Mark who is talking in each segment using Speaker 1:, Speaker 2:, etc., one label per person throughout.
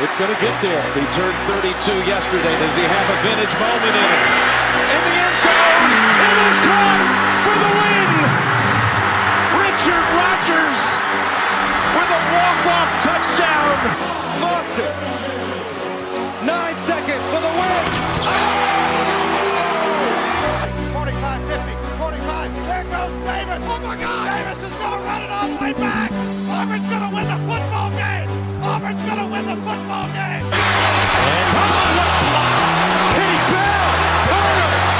Speaker 1: It's going to get there.
Speaker 2: He turned 32 yesterday. Does he have a vintage moment in it? In the end zone, it is caught for the win. Richard Rodgers with a walk-off touchdown.
Speaker 3: Foster. Nine seconds for the win.
Speaker 4: Football game.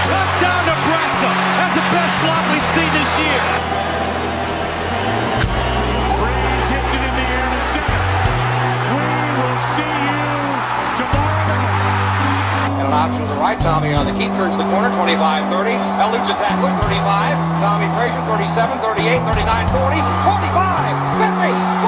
Speaker 3: Touchdown Nebraska. That's the best block we've seen this year.
Speaker 5: Hits it in the air to center. We will see you tomorrow.
Speaker 6: And an option to the right. Tommie on the keep turns the corner. 25 30. Eludes a tackler. 35. Tommie Frazier. 37, 38, 39, 40, 45, 50,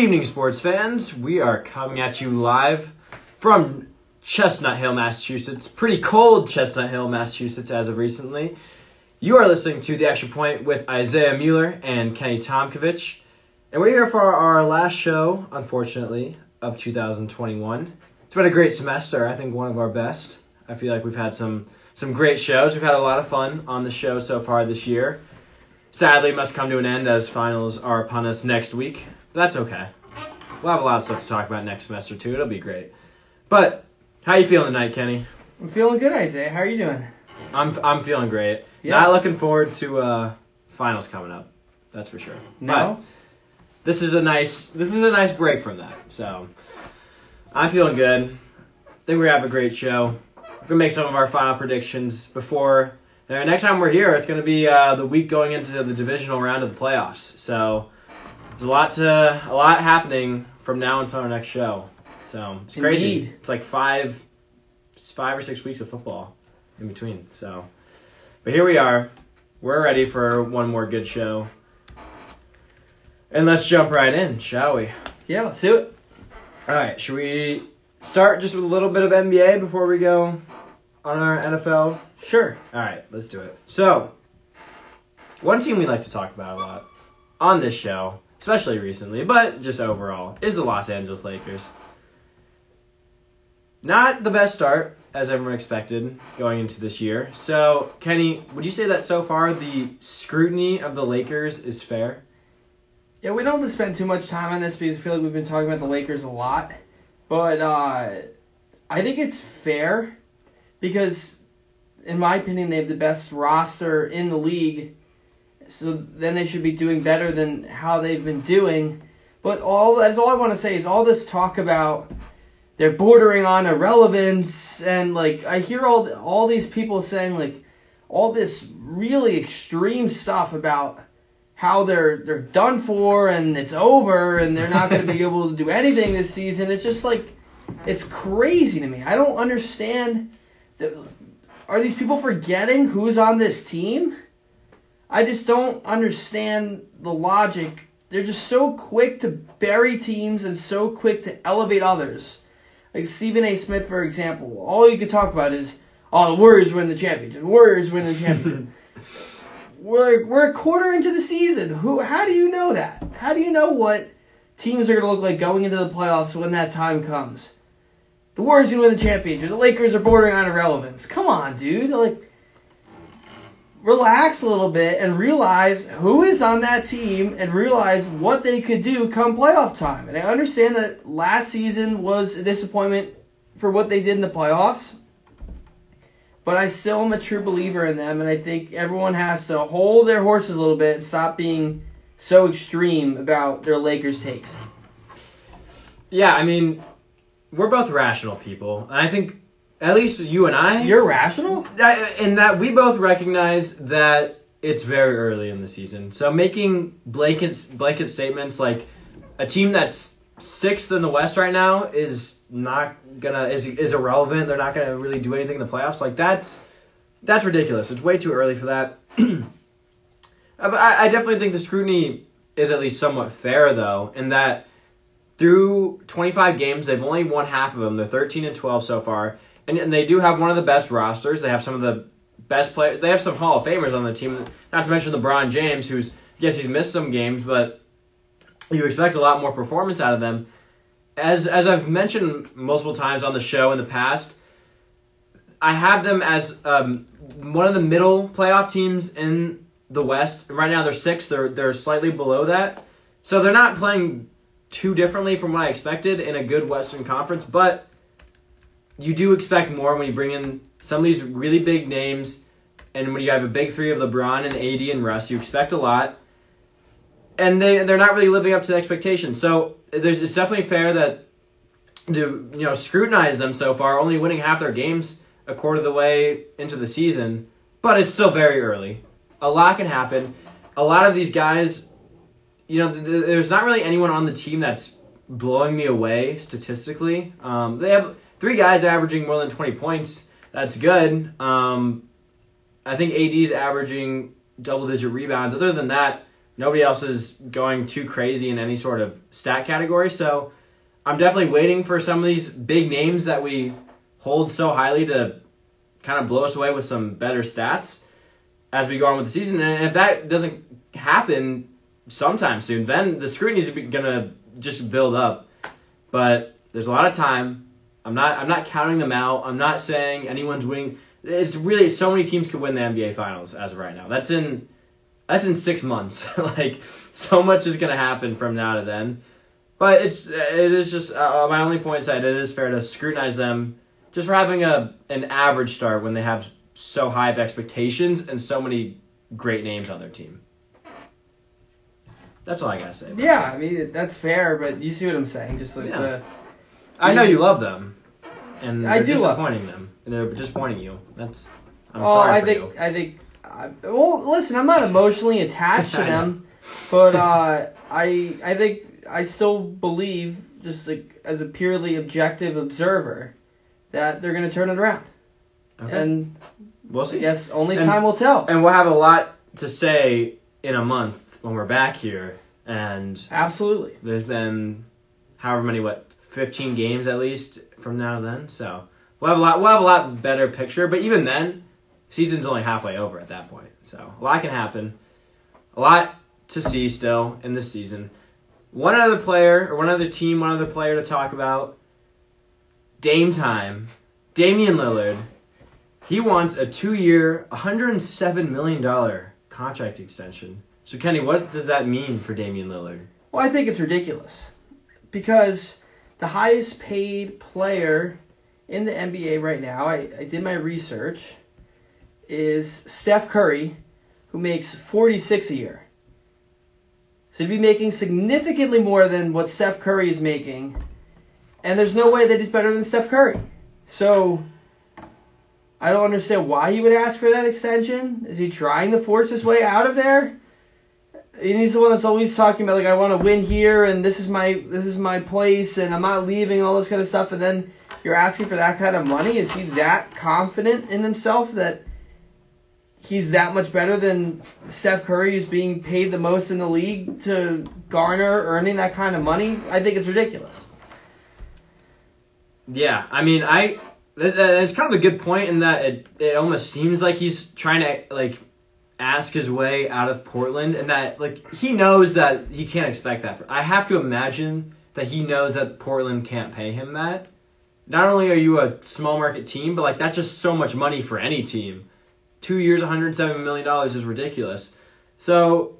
Speaker 7: evening, sports fans. We are coming at you live from Chestnut Hill, Massachusetts. Pretty cold Chestnut Hill, Massachusetts, as of recently. You are listening to The Extra Point with Isaiah Mueller and Kenny Tomkovich. And we're here for our last show, unfortunately, of 2021. It's been a great semester. I think one of our best. I feel like we've had some some great shows. We've had a lot of fun on the show so far this year. Sadly, must come to an end as finals are upon us next week. But that's okay. We'll have a lot of stuff to talk about next semester too. It'll be great. But how you feeling tonight, Kenny?
Speaker 8: I'm feeling good, Isaiah. How are you doing?
Speaker 7: I'm I'm feeling great.
Speaker 8: Yeah.
Speaker 7: Not looking forward to uh, finals coming up. That's for sure.
Speaker 8: No?
Speaker 7: But this is a nice this is a nice break from that. So I'm feeling good. I think we're gonna have a great show. We're gonna make some of our final predictions before the next time we're here. It's gonna be uh, the week going into the divisional round of the playoffs. So there's a lot to a lot happening from now until our next show. So it's crazy. It's like five five or six weeks of football in between. So but here we are. We're ready for one more good show. And let's jump right in, shall we?
Speaker 8: Yeah, let's do it.
Speaker 7: All right, should we start just with a little bit of NBA before we go on our NFL?
Speaker 8: Sure.
Speaker 7: All right, let's do it. So, one team we like to talk about a lot on this show, especially recently, but just overall, is the Los Angeles Lakers. Not the best start, as everyone expected, going into this year. So, Kenny, would you say that so far the scrutiny of the Lakers is fair?
Speaker 8: Yeah, we don't spend too much time on this because I feel like we've been talking about the Lakers a lot. But uh, I think it's fair because, in my opinion, they have the best roster in the league. So then they should be doing better than how they've been doing. But all that's all I want to say is all this talk about they're bordering on irrelevance and like I hear all all these people saying like all this really extreme stuff about how they're they're done for and it's over and they're not going to be able to do anything this season. It's just like it's crazy to me. I don't understand. The, are these people forgetting who's on this team? I just don't understand the logic. They're just so quick to bury teams and so quick to elevate others. Like Stephen A. Smith, for example, all you could talk about is, oh, the Warriors win the championship. The Warriors win the championship. we're we're a quarter into the season. Who? How do you know that? How do you know what teams are going to look like going into the playoffs when that time comes? The Warriors to win the championship. The Lakers are bordering on irrelevance. Come on, dude. Like, relax a little bit and realize who is on that team and realize what they could do come playoff time. And I understand that last season was a disappointment for what they did in the playoffs. But I still am a true believer in them, and I think everyone has to hold their horses a little bit and stop being so extreme about their Lakers takes.
Speaker 7: Yeah, I mean, we're both rational people, and I think at least you and I,
Speaker 8: You're rational?
Speaker 7: that, in that we both recognize that it's very early in the season. So making blanket blanket statements like a team that's sixth in the West right now is not gonna is is irrelevant. They're not gonna really do anything in the playoffs. Like that's that's ridiculous. It's way too early for that. But I, I definitely think the scrutiny is at least somewhat fair though, in that through 25 games they've only won half of them. They're 13 and 12 so far, and, and they do have one of the best rosters. They have some of the best players. They have some Hall of Famers on the team. Not to mention LeBron James, who's yes he's missed some games, but you expect a lot more performance out of them. As as I've mentioned multiple times on the show in the past, I have them as um, one of the middle playoff teams in the West. Right now they're six. They're they're slightly below that, so they're not playing too differently from what I expected in a good Western Conference. But you do expect more when you bring in some of these really big names, and when you have a big three of LeBron and AD and Russ, you expect a lot. And they they're not really living up to the expectations. So there's it's definitely fair that to you know scrutinize them so far, only winning half their games a quarter of the way into the season, but it's still very early. A lot can happen. A lot of these guys, you know, th- th- there's not really anyone on the team that's blowing me away statistically. Um, they have three guys averaging more than 20 points. That's good. Um, I think AD's averaging double digit rebounds. Other than that, nobody else is going too crazy in any sort of stat category. So I'm definitely waiting for some of these big names that we hold so highly to kind of blow us away with some better stats as we go on with the season. And if that doesn't happen sometime soon, then the scrutiny is going to just build up. But there's a lot of time. I'm not. I'm not counting them out. I'm not saying anyone's winning. It's really so many teams could win the NBA Finals as of right now. That's in that's in six months. like so much is going to happen from now to then. But it's it is just uh, my only point is that it is fair to scrutinize them just for having a an average start when they have so high of expectations and so many great names on their team. That's all I gotta say.
Speaker 8: Yeah, I mean that's fair, but you see what I'm saying? Just like
Speaker 7: Yeah.
Speaker 8: the
Speaker 7: I know you love them, and
Speaker 8: I
Speaker 7: they're
Speaker 8: do love
Speaker 7: disappointing them, and they're disappointing you. That's I'm
Speaker 8: oh,
Speaker 7: sorry
Speaker 8: I
Speaker 7: for
Speaker 8: think
Speaker 7: you.
Speaker 8: I think. I, well, listen, I'm not emotionally attached to
Speaker 7: I know.
Speaker 8: them, but uh, I I think I still believe, just like as a purely objective observer, that they're going to turn it around.
Speaker 7: Okay.
Speaker 8: And
Speaker 7: we'll
Speaker 8: I
Speaker 7: see.
Speaker 8: guess only
Speaker 7: And-
Speaker 8: time will tell.
Speaker 7: And we'll have a lot to say in a month when we're back here, and
Speaker 8: Absolutely.
Speaker 7: there's been however many what 15 games at least from now to then so we'll have a lot we'll have a lot better picture but even then season's only halfway over at that point so a lot can happen. A lot to see still in this season. One other player or one other team one other player to talk about. Dame time. Damian Lillard. He wants a two-year 107 million dollar contract extension. So Kenny what does that mean for Damian Lillard?
Speaker 8: Well, I think it's ridiculous. Because the highest paid player in the NBA right now, I, I did my research, is Steph Curry, who makes 46 a year. So he'd be making significantly more than what Steph Curry is making, and there's no way that he's better than Steph Curry. So I don't understand why he would ask for that extension. Is he trying to force his way out of there? And he's the one that's always talking about like I want to win here and this is my this is my place and I'm not leaving all this kind of stuff and then you're asking for that kind of money? Is he that confident in himself that he's that much better than Steph Curry who's being paid the most in the league to garner earning that kind of money? I think it's ridiculous.
Speaker 7: Yeah, I mean, I it's kind of a good point in that it it almost seems like he's trying to like ask his way out of Portland, and that like he knows that he can't expect that. I have to imagine that he knows that Portland can't pay him that. Not only are you a small market team, but like that's just so much money for any team. Two years, 107 million dollars is ridiculous. So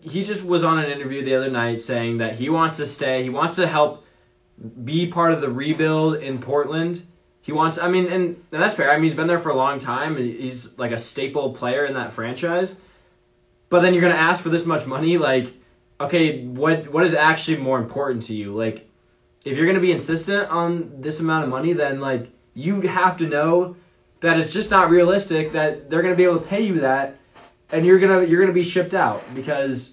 Speaker 7: he just was on an interview the other night saying that he wants to stay. He wants to help be part of the rebuild in Portland. He wants, I mean, and, and that's fair. I mean, he's been there for a long time. and He's like a staple player in that franchise. But then you're to ask for this much money. Like, okay, what what is actually more important to you? Like, if you're to be insistent on this amount of money, then like you have to know that it's just not realistic that they're to be able to pay you that, and you're gonna you're gonna be shipped out because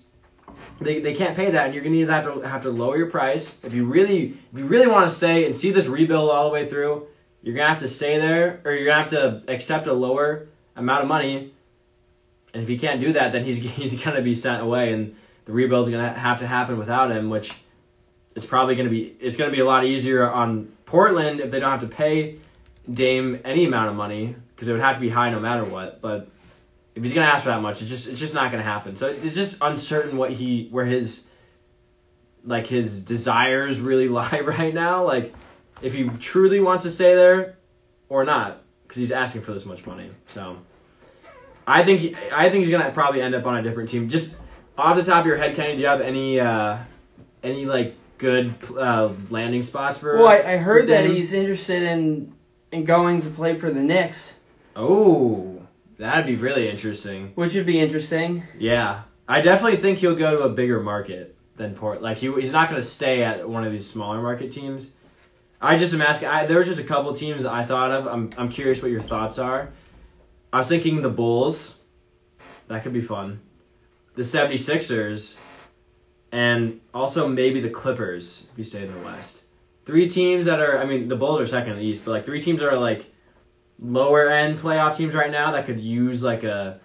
Speaker 7: They, they can't pay that, and you're gonna either have to have to lower your price if you really if you really want to stay and see this rebuild all the way through. You're gonna have to stay there, or you're gonna have to accept a lower amount of money. And if he can't do that, then he's he's gonna be sent away, and the rebuild's gonna have to happen without him, which is probably gonna be it's gonna be a lot easier on Portland if they don't have to pay Dame any amount of money because it would have to be high no matter what. But if he's gonna ask for that much, it's just it's just not gonna happen. So it's just uncertain what he where his like his desires really lie right now. Like if he truly wants to stay there or not because he's asking for this much money. So I think he, I think he's gonna probably end up on a different team. Just off the top of your head, Kenny, do you have any uh, any like good uh, landing spots for?
Speaker 8: Well, I, I heard that he's interested in in going to play for the Knicks,
Speaker 7: Oh, that'd be really interesting.
Speaker 8: which would be interesting.
Speaker 7: Yeah, I definitely think he'll go to a bigger market than Port. Like he, he's not going to stay at one of these smaller market teams. I just am asking. I, there was just a couple teams I thought of. I'm I'm curious what your thoughts are. I was thinking the Bulls. That could be fun. The 76ers. And also maybe the Clippers if you stay in the West. Three teams that are. I mean, the Bulls are second in the East, but like three teams that are like lower end playoff teams right now that could use like a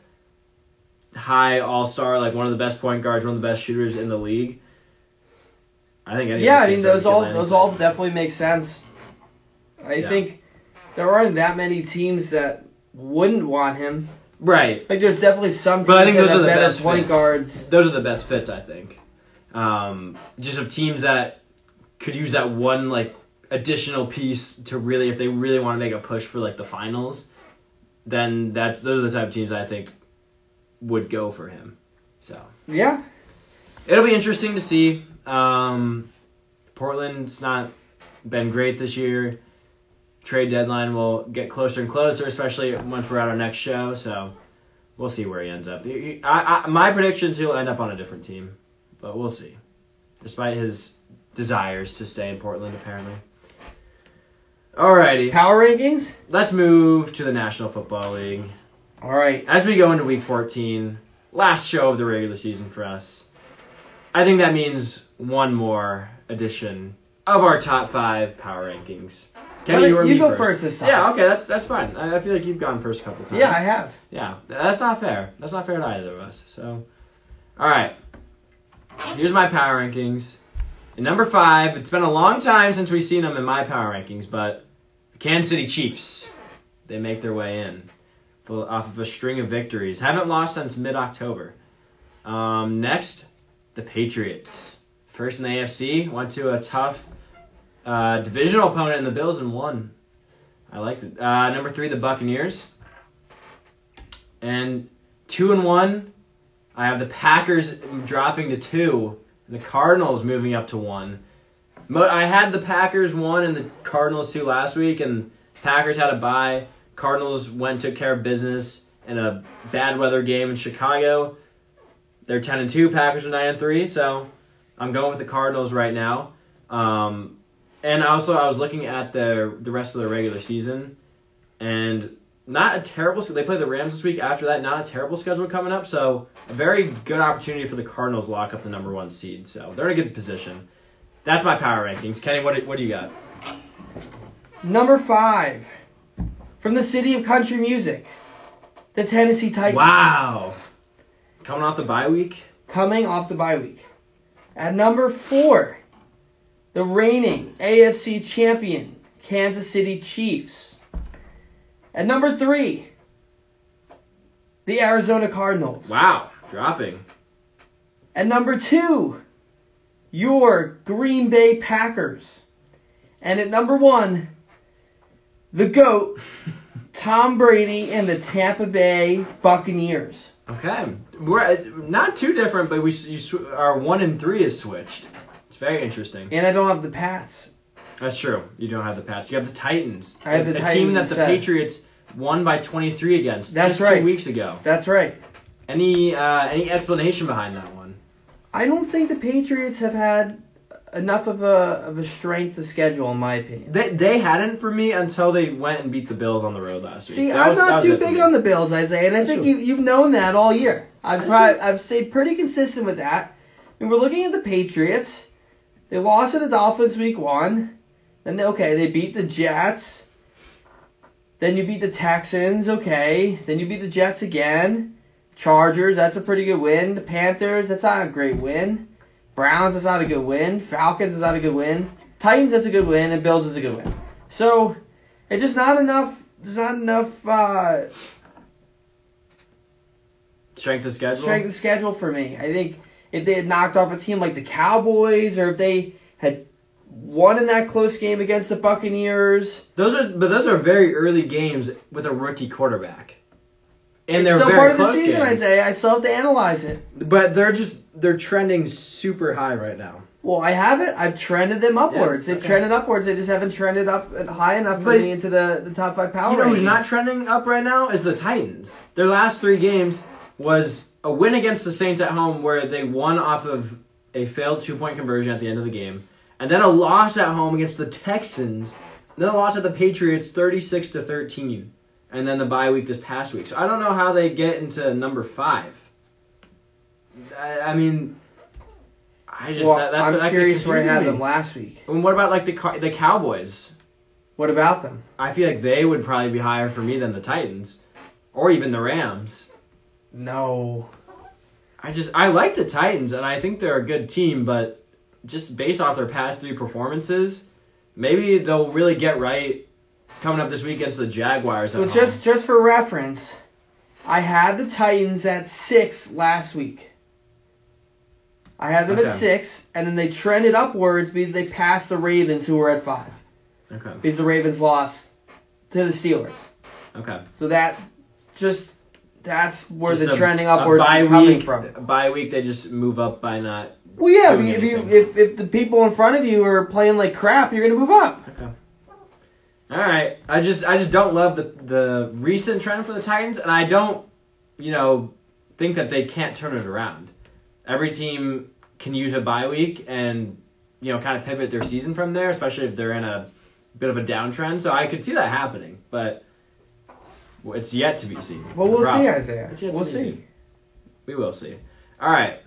Speaker 7: high all star, like one of the best point guards, one of the best shooters in the league. I think.
Speaker 8: Yeah, I mean those all those all definitely make sense. I
Speaker 7: Yeah.
Speaker 8: think there aren't that many teams that wouldn't want him.
Speaker 7: right.
Speaker 8: Like there's definitely some teams
Speaker 7: But I think
Speaker 8: that
Speaker 7: those are the best
Speaker 8: point
Speaker 7: fits.
Speaker 8: guards.
Speaker 7: Those are the best fits, I think. Um, just of teams that could use that one like additional piece to really, if they really want to make a push for like the finals, then that's those are the type of teams I think would go for him. So
Speaker 8: Yeah,
Speaker 7: it'll be interesting to see. Um, Portland's not been great this year. Trade deadline will get closer and closer, especially once we're at our next show. So we'll see where he ends up. I, I, my prediction is he'll end up on a different team, but we'll see. Despite his desires to stay in Portland, apparently. Alrighty,
Speaker 8: power rankings.
Speaker 7: let's move to the National Football League.
Speaker 8: All right,
Speaker 7: As we go into week 14, last show of the regular season for us, I think that means one more edition of our top five power rankings. Kenny,
Speaker 8: don't
Speaker 7: or
Speaker 8: you go first this time.
Speaker 7: Yeah, okay, that's that's fine. I, I feel like you've gone first a couple times.
Speaker 8: yeah, I have.
Speaker 7: Yeah, that's not fair. That's not fair to either of us. So, all right. Here's my power rankings. And number five, it's been a long time since we've seen them in my power rankings, but the Kansas City Chiefs, they make their way in off of a string of victories. Haven't lost since mid October. Um, next, the Patriots. First in the AFC, went to a tough uh, divisional opponent in the Bills and won. I liked it. Uh, number three, the Buccaneers. And two and one, I have the Packers dropping to two, and the Cardinals moving up to one. Mo- I had the Packers one and the Cardinals two last week, and Packers had a bye. Cardinals went took care of business in a bad weather game in Chicago. They're ten and two. Packers are nine and three. So I'm going with the Cardinals right now. Um, and also, I was looking at the the rest of the regular season, and not a terrible. They play the Rams this week. After that, not a terrible schedule coming up. So a very good opportunity for the Cardinals to lock up the number one seed. So they're in a good position. That's my power rankings. Kenny, what do, what do you got?
Speaker 8: Number five, from the city of country music, the Tennessee Titans.
Speaker 7: Wow, coming off the bye week.
Speaker 8: Coming off the bye week. At number four, the reigning AFC champion, Kansas City Chiefs. At number three, the Arizona Cardinals.
Speaker 7: Wow, dropping.
Speaker 8: At number two, your Green Bay Packers. And at number one, the GOAT, Tom Brady and the Tampa Bay Buccaneers.
Speaker 7: Okay, we're uh, not too different, but we you, sw- our one and three is switched. It's very interesting.
Speaker 8: And I don't have the Pats.
Speaker 7: That's true. You don't have the Pats. You have the Titans.
Speaker 8: I have the
Speaker 7: a
Speaker 8: Titans
Speaker 7: team that the. Patriots won by 23 against.
Speaker 8: That's
Speaker 7: just
Speaker 8: right.
Speaker 7: Two weeks ago.
Speaker 8: That's right.
Speaker 7: Any uh, any explanation behind that one?
Speaker 8: I don't think the Patriots have had enough of a of a strength of schedule, in my opinion.
Speaker 7: They they hadn't for me until they went and beat the Bills on the road last week.
Speaker 8: See,
Speaker 7: That
Speaker 8: I'm
Speaker 7: was-
Speaker 8: not too big on the Bills, Isaiah, and I think you, you've known that all year. I've probably, I've stayed pretty consistent with that. And we're looking at the Patriots. They lost to the Dolphins week one. Then they, okay, they beat the Jets. Then you beat the Texans, okay. Then you beat the Jets again. Chargers, that's a pretty good win. The Panthers, that's not a great win. Browns, that's not a good win. Falcons is not a good win. Titans, that's a good win. And Bills is a good win. So it's just not enough. There's not enough uh,
Speaker 7: Strength of schedule.
Speaker 8: strength of schedule for me. I think if they had knocked off a team like the Cowboys, or if they had won in that close game against the Buccaneers,
Speaker 7: Those are, but those are very early games with a rookie quarterback, and
Speaker 8: it's
Speaker 7: they're
Speaker 8: still
Speaker 7: very
Speaker 8: part of the season.
Speaker 7: games.
Speaker 8: I say I still have to analyze it.
Speaker 7: But they're just they're trending super high right now.
Speaker 8: Well, I have it. I've trended them upwards. They've
Speaker 7: okay.
Speaker 8: trended upwards. They just haven't trended up high enough for
Speaker 7: But-
Speaker 8: me into the, the top five power
Speaker 7: you know who's not trending up right now is the Titans. Their last three games was a win against the Saints at home where they won off of a failed two point conversion at the end of the game, and then a loss at home against the Texans, then a loss at the Patriots thirty six to thirteen, and then the bye week this past week. So I don't know how they get into number five. I, I mean, I just
Speaker 8: well,
Speaker 7: that, that,
Speaker 8: I'm
Speaker 7: that
Speaker 8: curious where I had them last week.
Speaker 7: And what about like the the Cowboys?
Speaker 8: What about them?
Speaker 7: I feel like they would probably be higher for me than the Titans, or even the Rams.
Speaker 8: No.
Speaker 7: I just I like the Titans and I think they're a good team, but just based off their past three performances, maybe they'll really get right coming up this week against the Jaguars. At
Speaker 8: Well,
Speaker 7: home.
Speaker 8: just just for reference, I had the Titans at six last week. I had them
Speaker 7: Okay.
Speaker 8: at six, and then they trended upwards because they passed the Ravens, who were at five.
Speaker 7: okay,
Speaker 8: Because the Ravens lost to the Steelers.
Speaker 7: okay.
Speaker 8: So that just that's where
Speaker 7: Just
Speaker 8: the
Speaker 7: a-
Speaker 8: trending upwards is coming
Speaker 7: week,
Speaker 8: from.
Speaker 7: Bye week, they just move up by not.
Speaker 8: Well, yeah, if you, if if the people in front of you are playing like crap, you're gonna move up.
Speaker 7: All right. I just I just don't love the the recent trend for the Titans, and I don't, you know, think that they can't turn it around. Every team can use a bye week and you know kind of pivot their season from there, especially if they're in a bit of a downtrend. So I could see that happening, but it's yet to be seen.
Speaker 8: Well, we'll see. Isaiah.
Speaker 7: It's yet to
Speaker 8: We'll see.
Speaker 7: seen. We will see. All right.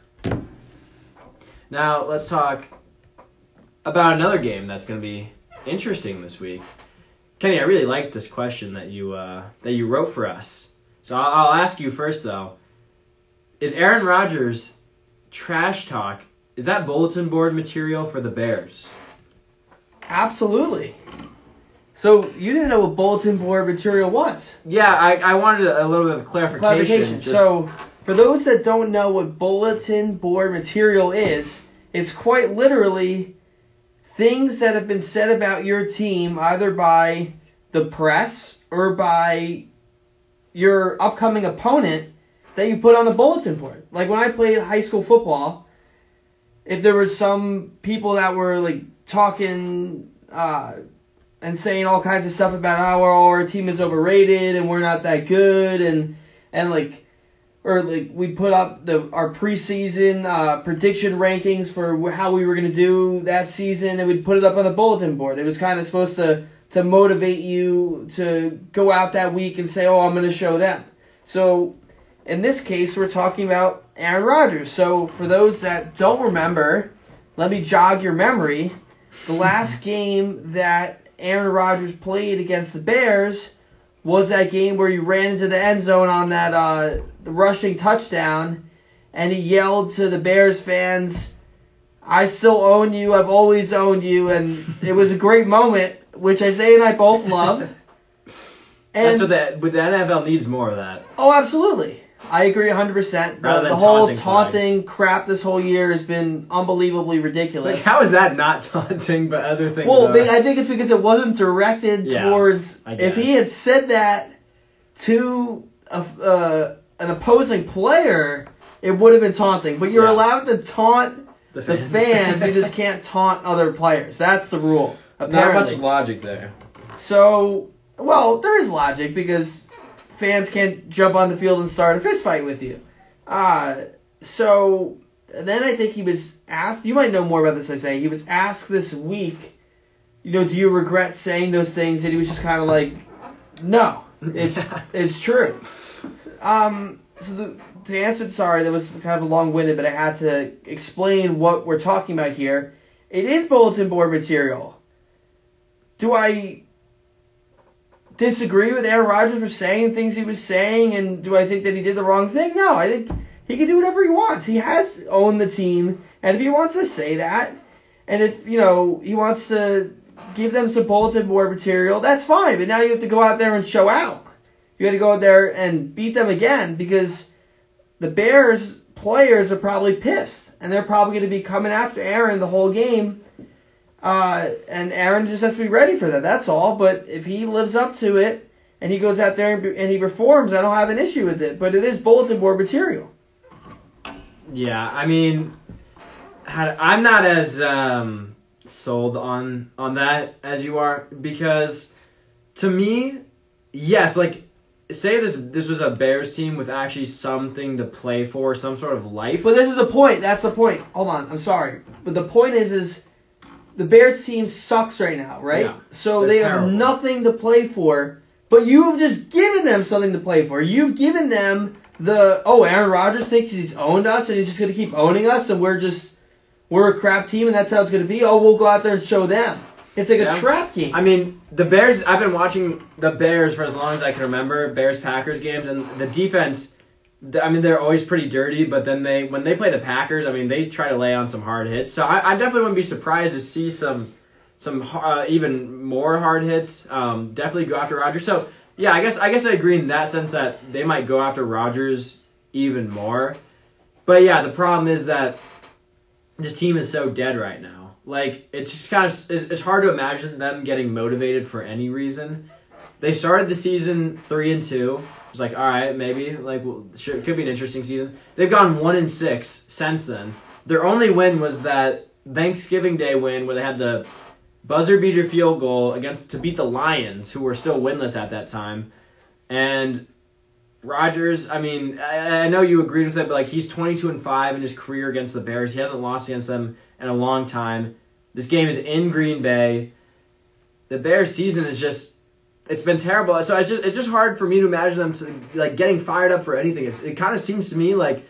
Speaker 7: Now let's talk about another game that's going to be interesting this week. Kenny, I really like this question that you uh, that you wrote for us. So I'll, I'll ask you first, though. Is Aaron Rodgers trash talk? Is that bulletin board material for the Bears?
Speaker 8: Absolutely. So you didn't know what bulletin board material was.
Speaker 7: Yeah, I, I wanted a little bit of clarification.
Speaker 8: Clarification.
Speaker 7: just-
Speaker 8: So for those that don't know what bulletin board material is, it's quite literally things that have been said about your team either by the press or by your upcoming opponent that you put on the bulletin board. Like when I played high school football, if there were some people that were like talking uh, and saying all kinds of stuff about how our, our team is overrated and we're not that good and and like or like we put up the our preseason uh, prediction rankings for how we were gonna do that season and we'd put it up on the bulletin board. It was kind of supposed to to motivate you to go out that week and say, "Oh, I'm gonna show them." So in this case, we're talking about Aaron Rodgers. So for those that don't remember, let me jog your memory. The last game that Aaron Rodgers played against the Bears was that game where he ran into the end zone on that uh, the rushing touchdown, and he yelled to the Bears fans, "I still own you. I've always owned you," and it was a great moment, which Isaiah and I both loved. And
Speaker 7: That's what the, but the NFL needs more of that.
Speaker 8: Oh, absolutely. I agree 100%. The,
Speaker 7: than
Speaker 8: the whole
Speaker 7: taunting
Speaker 8: taunting crap this whole year has been unbelievably ridiculous.
Speaker 7: Like, how is that not taunting, but other things
Speaker 8: well,
Speaker 7: are?
Speaker 8: I think it's because it wasn't directed
Speaker 7: Yeah,
Speaker 8: towards. If he had said that to a, uh, an opposing player, it would have been taunting. But you're
Speaker 7: Yeah.
Speaker 8: allowed to taunt
Speaker 7: The
Speaker 8: the
Speaker 7: fans.
Speaker 8: fans. you just can't taunt other players. That's the rule.
Speaker 7: Not much logic there.
Speaker 8: So, well, there is logic because fans can't jump on the field and start a fist fight with you. Uh, so then I think he was asked. You might know more about this. I say he was asked this week. You know, do you regret saying those things? And he was just kind of like, no, it's it's true. Um, so the, to answer, sorry, that was kind of a long winded, but I had to explain what we're talking about here. It is bulletin board material. Do I disagree with Aaron Rodgers for saying things he was saying, and do I think that he did the wrong thing? No, I think he can do whatever he wants. He has owned the team, and if he wants to say that, and if you know he wants to give them some bulletin board material, that's fine. But now you have to go out there and show out. You got to go out there and beat them again because the Bears players are probably pissed, and they're probably going to be coming after Aaron the whole game. Uh, and Aaron just has to be ready for that. That's all. But if he lives up to it and he goes out there and, and he performs, I don't have an issue with it. But it is bulletin board material.
Speaker 7: Yeah, I mean, I'm not as um, sold on on that as you are because to me, yes, like say this this was a Bears team with actually something to play for, some sort of life.
Speaker 8: But this is the point. That's the point. Hold on. I'm sorry. But the point is, is the Bears team sucks right now, right?
Speaker 7: Yeah,
Speaker 8: so
Speaker 7: they're terrible.
Speaker 8: have nothing to play for. But you have just given them something to play for. You've given them the oh, Aaron Rodgers thinks he's owned us and he's just gonna keep owning us, and we're just we're a crap team, and that's how it's gonna be. Oh, we'll go out there and show them. It's like
Speaker 7: Yeah.
Speaker 8: a trap game.
Speaker 7: I mean, the Bears. I've been watching the Bears for as long as I can remember. Bears Packers games and the defense. I mean, they're always pretty dirty, but then they when they play the Packers, I mean, they try to lay on some hard hits. So I, I definitely wouldn't be surprised to see some some uh, even more hard hits. Um, definitely go after Rodgers. So yeah, I guess I guess I agree in that sense that they might go after Rodgers even more. But yeah, the problem is that this team is so dead right now. Like it's just kind of it's hard to imagine them getting motivated for any reason. They started the season three and two. It's like all right, maybe like well, sure, it could be an interesting season. They've gone one and six since then. Their only win was that Thanksgiving Day win where they had the buzzer beater field goal against to beat the Lions, who were still winless at that time. And Rodgers, I mean, I, I know you agreed with that, but like he's 22 and 5 in his career against the Bears. He hasn't lost against them in a long time. This game is in Green Bay. The Bears season is just it's been terrible. So it's just it's just hard for me to imagine them to, like getting fired up for anything. It's, it kind of seems to me like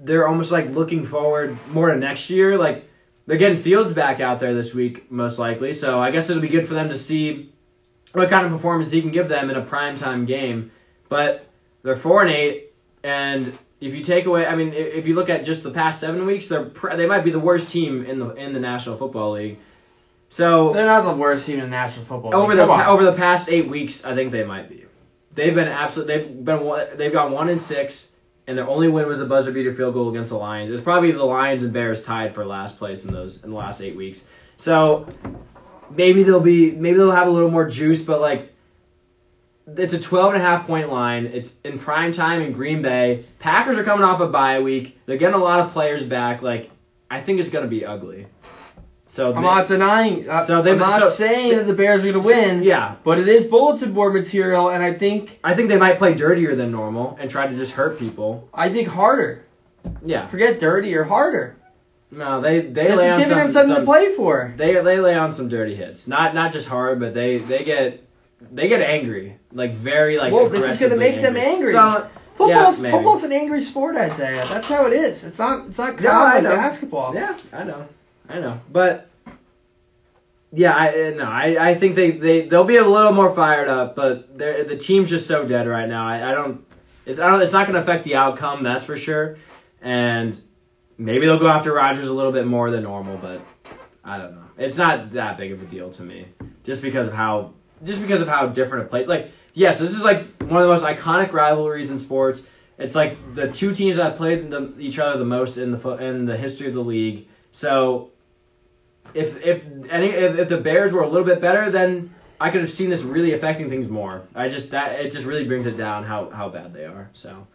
Speaker 7: they're almost like looking forward more to next year. Like they're getting Fields back out there this week, most likely. So I guess it'll be good for them to see what kind of performance he can give them in a primetime game. But they're four and eight, and if you take away, I mean, if you look at just the past seven weeks, they're they might be the worst team in the in the National Football League. So
Speaker 8: They're not the worst team in National Football
Speaker 7: over
Speaker 8: League.
Speaker 7: the over the past eight weeks, I think they might be. They've been absolute. They've been they've gone one and six, and their only win was a buzzer beater field goal against the Lions. It's probably the Lions and Bears tied for last place in those in the last eight weeks. So maybe they'll be maybe they'll have a little more juice, but like it's a 12 and a half point line. It's in prime time in Green Bay. Packers are coming off a bye week. They're getting a lot of players back. Like I think it's gonna be ugly. So
Speaker 8: I'm
Speaker 7: they-
Speaker 8: not denying. Uh,
Speaker 7: So they-
Speaker 8: I'm not
Speaker 7: so-
Speaker 8: saying that the Bears are going to win.
Speaker 7: yeah,
Speaker 8: But it is bulletin board material, and I think
Speaker 7: I think they might play dirtier than normal and try to just hurt people.
Speaker 8: I think harder.
Speaker 7: Yeah.
Speaker 8: Forget dirty or harder.
Speaker 7: No, they they
Speaker 8: This
Speaker 7: lay
Speaker 8: is
Speaker 7: on
Speaker 8: giving
Speaker 7: some,
Speaker 8: them something
Speaker 7: some-
Speaker 8: to play for.
Speaker 7: They they lay on some dirty hits. Not not just hard, but they they get they get angry. Like very like
Speaker 8: well, this is going to make them angry.
Speaker 7: So,
Speaker 8: Football's
Speaker 7: yeah,
Speaker 8: football's an angry sport, Isaiah. That's how it is. It's not it's not
Speaker 7: Yeah,
Speaker 8: college
Speaker 7: know.
Speaker 8: basketball.
Speaker 7: Yeah, I know. I know. But yeah, I uh, no, I, I think they, they they'll be a little more fired up, but the team's just so dead right now. I, I don't it's I don't it's not gonna affect the outcome, that's for sure. And maybe they'll go after Rodgers a little bit more than normal, but I don't know. It's not that big of a deal to me. Just because of how just because of how different a play like yes, this is like one of the most iconic rivalries in sports. It's like the two teams that played the, each other the most in the in the history of the league. So if if any if, if the Bears were a little bit better, then I could have seen this really affecting things more. I just that it just really brings it down how how bad they are. So,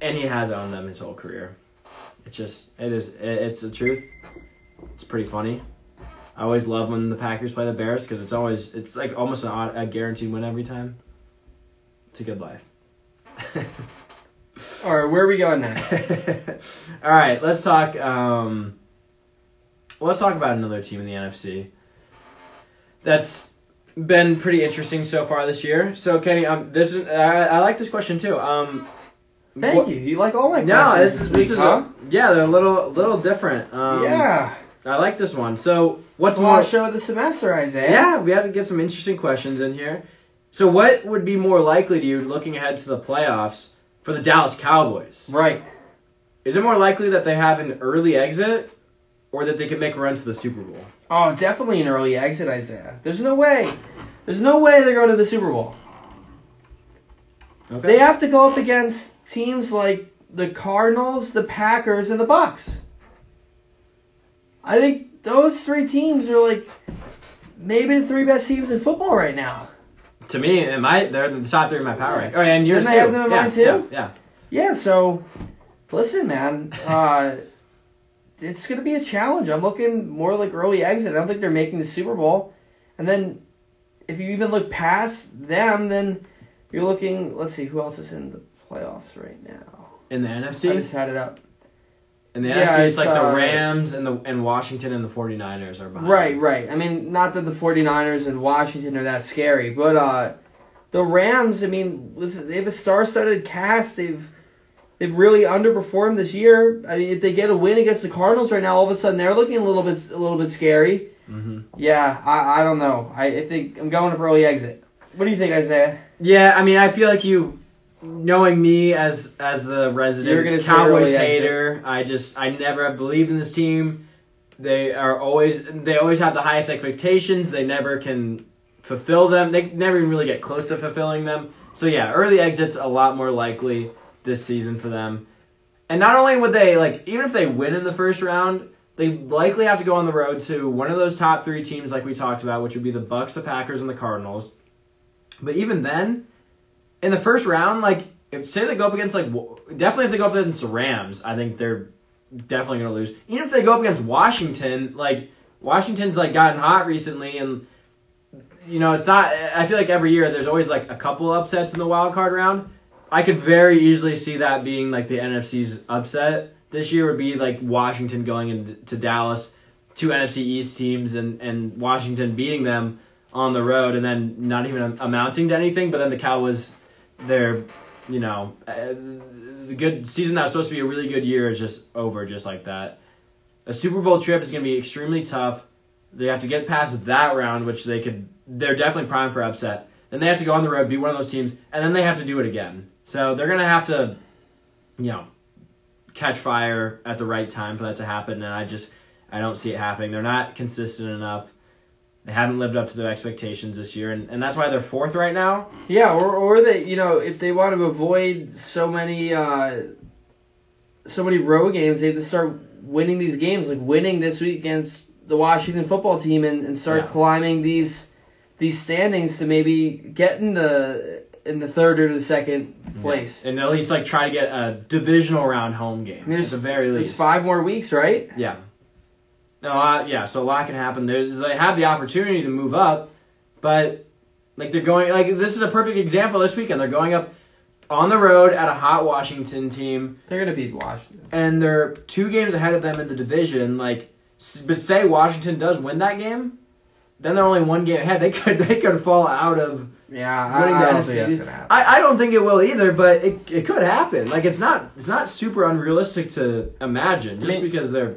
Speaker 7: and he has owned them his whole career. It's just it is it, it's the truth. It's pretty funny. I always love when the Packers play the Bears because it's always it's like almost an, odd- a guaranteed win every time. It's a good life.
Speaker 8: All right, where are we going next?
Speaker 7: All right, let's talk. Um, well, let's talk about another team in the NFC that's been pretty interesting so far this year. So, Kenny, um, this is, I, I like this question too. Um,
Speaker 8: Thank
Speaker 7: What-
Speaker 8: you. You like all my
Speaker 7: No,
Speaker 8: questions
Speaker 7: this is this is
Speaker 8: huh?
Speaker 7: yeah, they're a little little different. Um,
Speaker 8: yeah.
Speaker 7: I like this one. So what's more?
Speaker 8: last show of the semester, Isaiah.
Speaker 7: Yeah, we had to get some interesting questions in here. So what would be more likely to you looking ahead to the playoffs for the Dallas Cowboys?
Speaker 8: Right.
Speaker 7: Is it more likely that they have an early exit, or that they can make a run to the Super Bowl?
Speaker 8: Oh, definitely an early exit, Isaiah. There's no way. There's no way they're going to the Super Bowl.
Speaker 7: Okay.
Speaker 8: They have to go up against teams like the Cardinals, the Packers, and the Bucs. I think those three teams are like maybe the three best teams in football right now.
Speaker 7: To me, in my they're the top three in my power rank. Oh, yeah, and yours
Speaker 8: they
Speaker 7: too.
Speaker 8: have them in
Speaker 7: yeah,
Speaker 8: mine too?
Speaker 7: Yeah, yeah.
Speaker 8: Yeah, so listen, man, uh, it's gonna be a challenge. I'm looking more like early exit. I don't think they're making the Super Bowl, and then if you even look past them, then you're looking. Let's see who else is in the playoffs right now.
Speaker 7: In the NFC, I
Speaker 8: just had it up.
Speaker 7: in the
Speaker 8: Yeah,
Speaker 7: NFC, it's,
Speaker 8: it's,
Speaker 7: like
Speaker 8: uh,
Speaker 7: the Rams and the and Washington and the 49ers are behind.
Speaker 8: Right, right. I mean, not that the 49ers and Washington are that scary, but uh, the Rams. I mean, listen, they have a star-studded cast. They've they've really underperformed this year. I mean, if they get a win against the Cardinals right now, all of a sudden they're looking a little bit a little bit scary.
Speaker 7: hmm
Speaker 8: Yeah, I, I don't know. I, I think I'm going for early exit. What do you think, Isaiah?
Speaker 7: Yeah, I mean, I feel like you, knowing me as as the
Speaker 8: You're
Speaker 7: resident
Speaker 8: gonna
Speaker 7: Cowboys
Speaker 8: early exit.
Speaker 7: hater, I just I never have believed in this team. They are always they always have the highest expectations. They never can fulfill them. They never even really get close to fulfilling them. So yeah, early exits a lot more likely this season for them. And not only would they like even if they win in the first round, they likely have to go on the road to one of those top three teams like we talked about, which would be the Bucs, the Packers, and the Cardinals. But even then, in the first round, like if say they go up against like definitely if they go up against the Rams, I think they're definitely gonna lose. Even if they go up against Washington, like Washington's like gotten hot recently, and you know it's not. I feel like every year there's always like a couple upsets in the wild card round. I could very easily see that being like the NFC's upset this year would be like Washington going into Dallas, two NFC East teams, and and Washington beating them on the road, and then not even amounting to anything. But then the Cowboys, they're you know uh, the good season that was supposed to be a really good year is just over just like that. A Super Bowl trip is going to be extremely tough. They have to get past that round, which they could. They're definitely primed for upset. Then they have to go on the road, be one of those teams, and then they have to do it again. So they're going to have to, you know, catch fire at the right time for that to happen. And I just, I don't see it happening. They're not consistent enough. They haven't lived up to their expectations this year, and, and that's why they're fourth right now.
Speaker 8: Yeah, or or they, you know, if they want to avoid so many, uh, so many road games, they have to start winning these games, like winning this week against the Washington football team, and, and start
Speaker 7: Yeah.
Speaker 8: climbing these these standings to maybe get in the in the third or the second place.
Speaker 7: and at least like try to get a divisional round home game
Speaker 8: There's-
Speaker 7: at the very
Speaker 8: There's
Speaker 7: least.
Speaker 8: five more weeks, right?
Speaker 7: Yeah. No, uh, yeah. So a lot can happen. There's they have the opportunity to move up, but like they're going like this is a perfect example this weekend. They're going up on the road at a hot Washington team,
Speaker 8: They're gonna beat Washington.
Speaker 7: and they're two games ahead of them in the division. Like, but say Washington does win that game, then they're only one game ahead. They could they could fall out of
Speaker 8: Yeah,
Speaker 7: winning
Speaker 8: I,
Speaker 7: the
Speaker 8: I don't
Speaker 7: NFC.
Speaker 8: think that's gonna happen.
Speaker 7: I, I don't think it will either, but it, it could happen. Like it's not it's not super unrealistic to imagine just
Speaker 8: I mean-
Speaker 7: because they're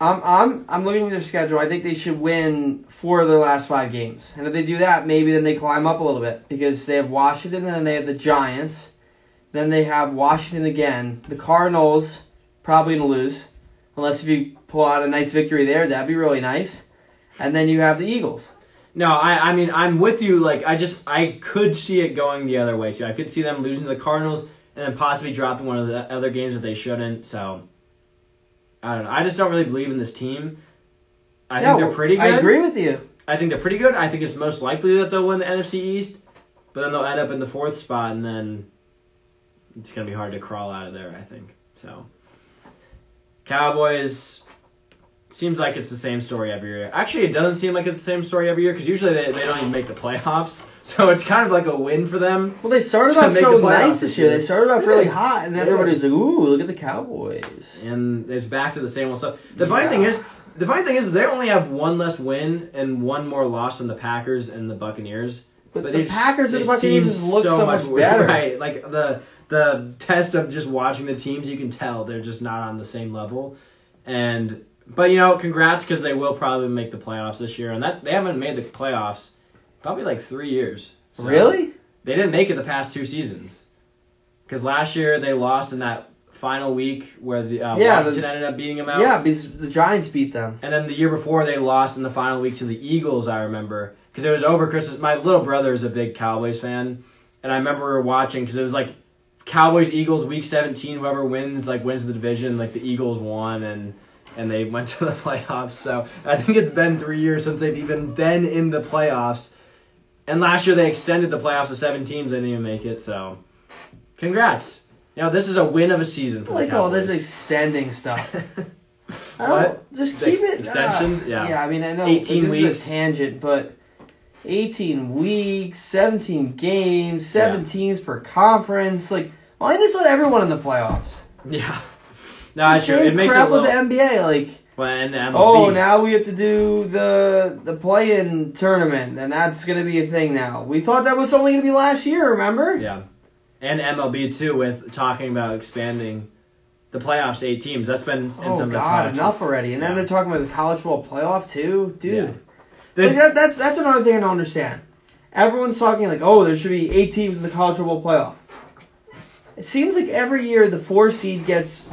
Speaker 8: I'm I'm I'm looking at their schedule. I think they should win four of their last five games, and if they do that, maybe then they climb up a little bit because they have Washington, and then they have the Giants, then they have Washington again. The Cardinals probably gonna lose, unless if you pull out a nice victory there, that'd be really nice. And then you have the Eagles.
Speaker 7: No, I, I mean I'm with you. Like I just I could see it going the other way too. I could see them losing to the Cardinals and then possibly dropping one of the other games that they shouldn't. So I don't know. I just don't really believe in this team. I
Speaker 8: Yeah,
Speaker 7: think they're pretty good.
Speaker 8: I agree with you.
Speaker 7: I think they're pretty good. I think it's most likely that they'll win the NFC East, but then they'll end up in the fourth spot, and then it's gonna be hard to crawl out of there. I think so. Cowboys seems like it's the same story every year. Actually, it doesn't seem like it's the same story every year because usually they, they don't even make the playoffs. So it's kind of like a win for them.
Speaker 8: Well, they started off so nice
Speaker 7: this
Speaker 8: year.
Speaker 7: year.
Speaker 8: They started off really hot, and then
Speaker 7: Yeah.
Speaker 8: everybody's like, "Ooh, look at the Cowboys."
Speaker 7: and it's back to the same old stuff. The funny
Speaker 8: Yeah.
Speaker 7: thing is, the funny thing is, they only have one less win and one more loss than the Packers and the Buccaneers.
Speaker 8: But,
Speaker 7: But
Speaker 8: the
Speaker 7: just-
Speaker 8: Packers and the Buccaneers just look so, much
Speaker 7: wor-
Speaker 8: better.
Speaker 7: Right, like the the test of just watching the teams, you can tell they're just not on the same level. And but you know, congrats because they will probably make the playoffs this year, and that they haven't made the playoffs probably like three years. So
Speaker 8: Really?
Speaker 7: They didn't make it the past two seasons because last year they lost in that final week where the uh,
Speaker 8: Yeah,
Speaker 7: Washington
Speaker 8: the-
Speaker 7: ended up beating them out.
Speaker 8: Yeah, because the Giants beat them.
Speaker 7: And then the year before, they lost in the final week to the Eagles. I remember because it was over Christmas. My little brother is a big Cowboys fan, and I remember watching because it was like Cowboys Eagles week seventeen. Whoever wins like wins the division. Like the Eagles won and and they went to the playoffs. So I think it's been three years since they've even been in the playoffs. And last year they extended the playoffs to seven teams. They didn't even make it. So congrats. You know this is a win of a season for
Speaker 8: I like all this extending stuff. I
Speaker 7: What?
Speaker 8: just keep
Speaker 7: ex-
Speaker 8: it.
Speaker 7: extensions?
Speaker 8: uh,
Speaker 7: Yeah.
Speaker 8: Yeah, I mean, I know
Speaker 7: 18
Speaker 8: this
Speaker 7: weeks.
Speaker 8: is a tangent, but 18 weeks, 17 games, seven
Speaker 7: Yeah.
Speaker 8: teams per conference. Like, why not just let everyone in the playoffs?
Speaker 7: yeah. No,
Speaker 8: It's the
Speaker 7: true. It makes it
Speaker 8: crap
Speaker 7: a little.
Speaker 8: with the NBA. Like,
Speaker 7: the MLB.
Speaker 8: oh, now we have to do the the play-in tournament, and that's gonna be a thing now. We thought that was only gonna be last year. Remember?
Speaker 7: Yeah, and MLB too with talking about expanding the playoffs to eight teams. That's been in oh, some
Speaker 8: Oh
Speaker 7: of the
Speaker 8: God, enough already! And then
Speaker 7: Yeah.
Speaker 8: they're talking about the college football playoff too, dude.
Speaker 7: Yeah.
Speaker 8: Like that, that's that's another thing I don't understand. Everyone's talking like, oh, there should be eight teams in the college football playoff. It seems like every year the four seed gets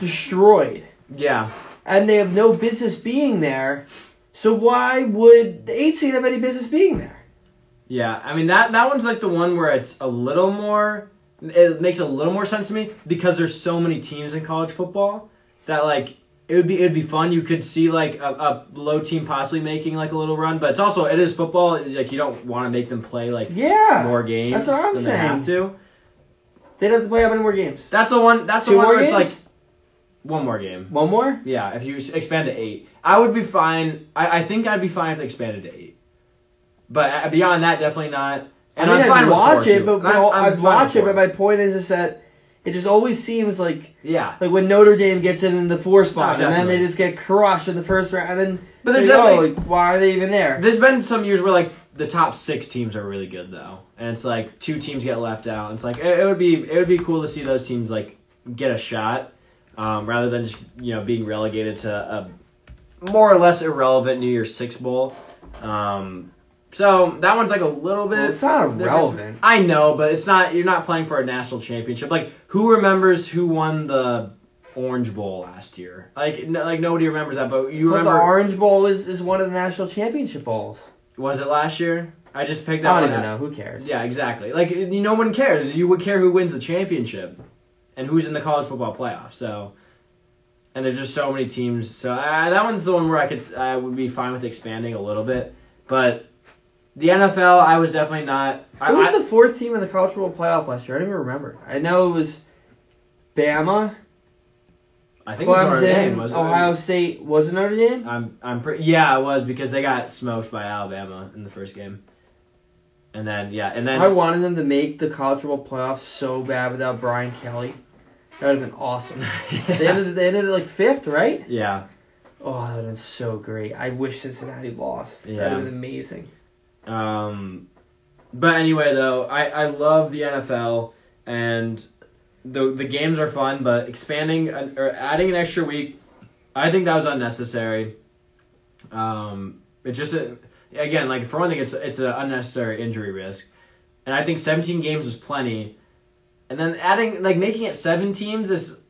Speaker 8: destroyed,
Speaker 7: yeah,
Speaker 8: and they have no business being there. So why would the eight seed have any business being there?
Speaker 7: yeah. I mean that that one's like the one where it's a little more. It makes a little more sense to me because there's so many teams in college football that like it would be it'd be fun. You could see like a, a low team possibly making like a little run, but it's also it is football. Like you don't want to make them play like
Speaker 8: Yeah,
Speaker 7: more games
Speaker 8: That's what I'm saying.
Speaker 7: they have to.
Speaker 8: They'd have to play how many more games?
Speaker 7: That's the one. That's the one where it's like one more game.
Speaker 8: One more?
Speaker 7: Yeah, if you expand to eight, I would be fine. I, I think I'd be fine if they expanded to eight. But uh, beyond that, definitely not. And
Speaker 8: I mean, I'd
Speaker 7: with
Speaker 8: watch it, but, but
Speaker 7: I'm- I'm
Speaker 8: I'd watch it. But my point is, is that it just always seems like
Speaker 7: yeah,
Speaker 8: like when Notre Dame gets it in the four spot,
Speaker 7: Oh,
Speaker 8: and then they just get crushed in the first round, and then
Speaker 7: But there's
Speaker 8: go, like, why are they even there?
Speaker 7: there's been some years where like the top six teams are really good though, and it's like two teams get left out. It's like it, it would be it would be cool to see those teams like get a shot, um, rather than just you know being relegated to a more or less irrelevant New Year's Six bowl. Um, so that one's like a little bit.
Speaker 8: Well, it's not irrelevant.
Speaker 7: I know, but it's not. You're not playing for a national championship. Like, who remembers who won the Orange Bowl last year? Like, no, like nobody remembers that. But you
Speaker 8: But
Speaker 7: remember?
Speaker 8: the Orange Bowl is, is one of the national championship bowls.
Speaker 7: was it last year? I just picked that
Speaker 8: I don't
Speaker 7: one
Speaker 8: even
Speaker 7: out.
Speaker 8: know. Who cares?
Speaker 7: Yeah, exactly. Like, no one cares. You would care who wins the championship and who's in the college football playoff. So, and there's just so many teams. So uh, that one's the one where I could I would be fine with expanding a little bit. But the NFL, I was definitely not. I,
Speaker 8: Who was
Speaker 7: I-
Speaker 8: the fourth team in the college football playoff last year? I don't even remember. I know it was Bama,
Speaker 7: I think was Notre Dame, wasn't it?
Speaker 8: Ohio State. Was it Notre Dame?
Speaker 7: I'm I'm pretty yeah, it was because they got smoked by Alabama in the first game. And then yeah, and then
Speaker 8: I wanted them to make the college football playoffs so bad without Brian Kelly. That would have been awesome. They ended, they ended like fifth, right?
Speaker 7: yeah.
Speaker 8: Oh, that would have been so great. I wish Cincinnati lost. That would
Speaker 7: Yeah.
Speaker 8: have been amazing.
Speaker 7: Um, but anyway, though, I, I love the NFL and the the games are fun, but expanding an, or adding an extra week, I think that was unnecessary. Um, it's just a, again like for one thing, it's it's an unnecessary injury risk, and I think 17 games is plenty, and then adding like making it seven teams is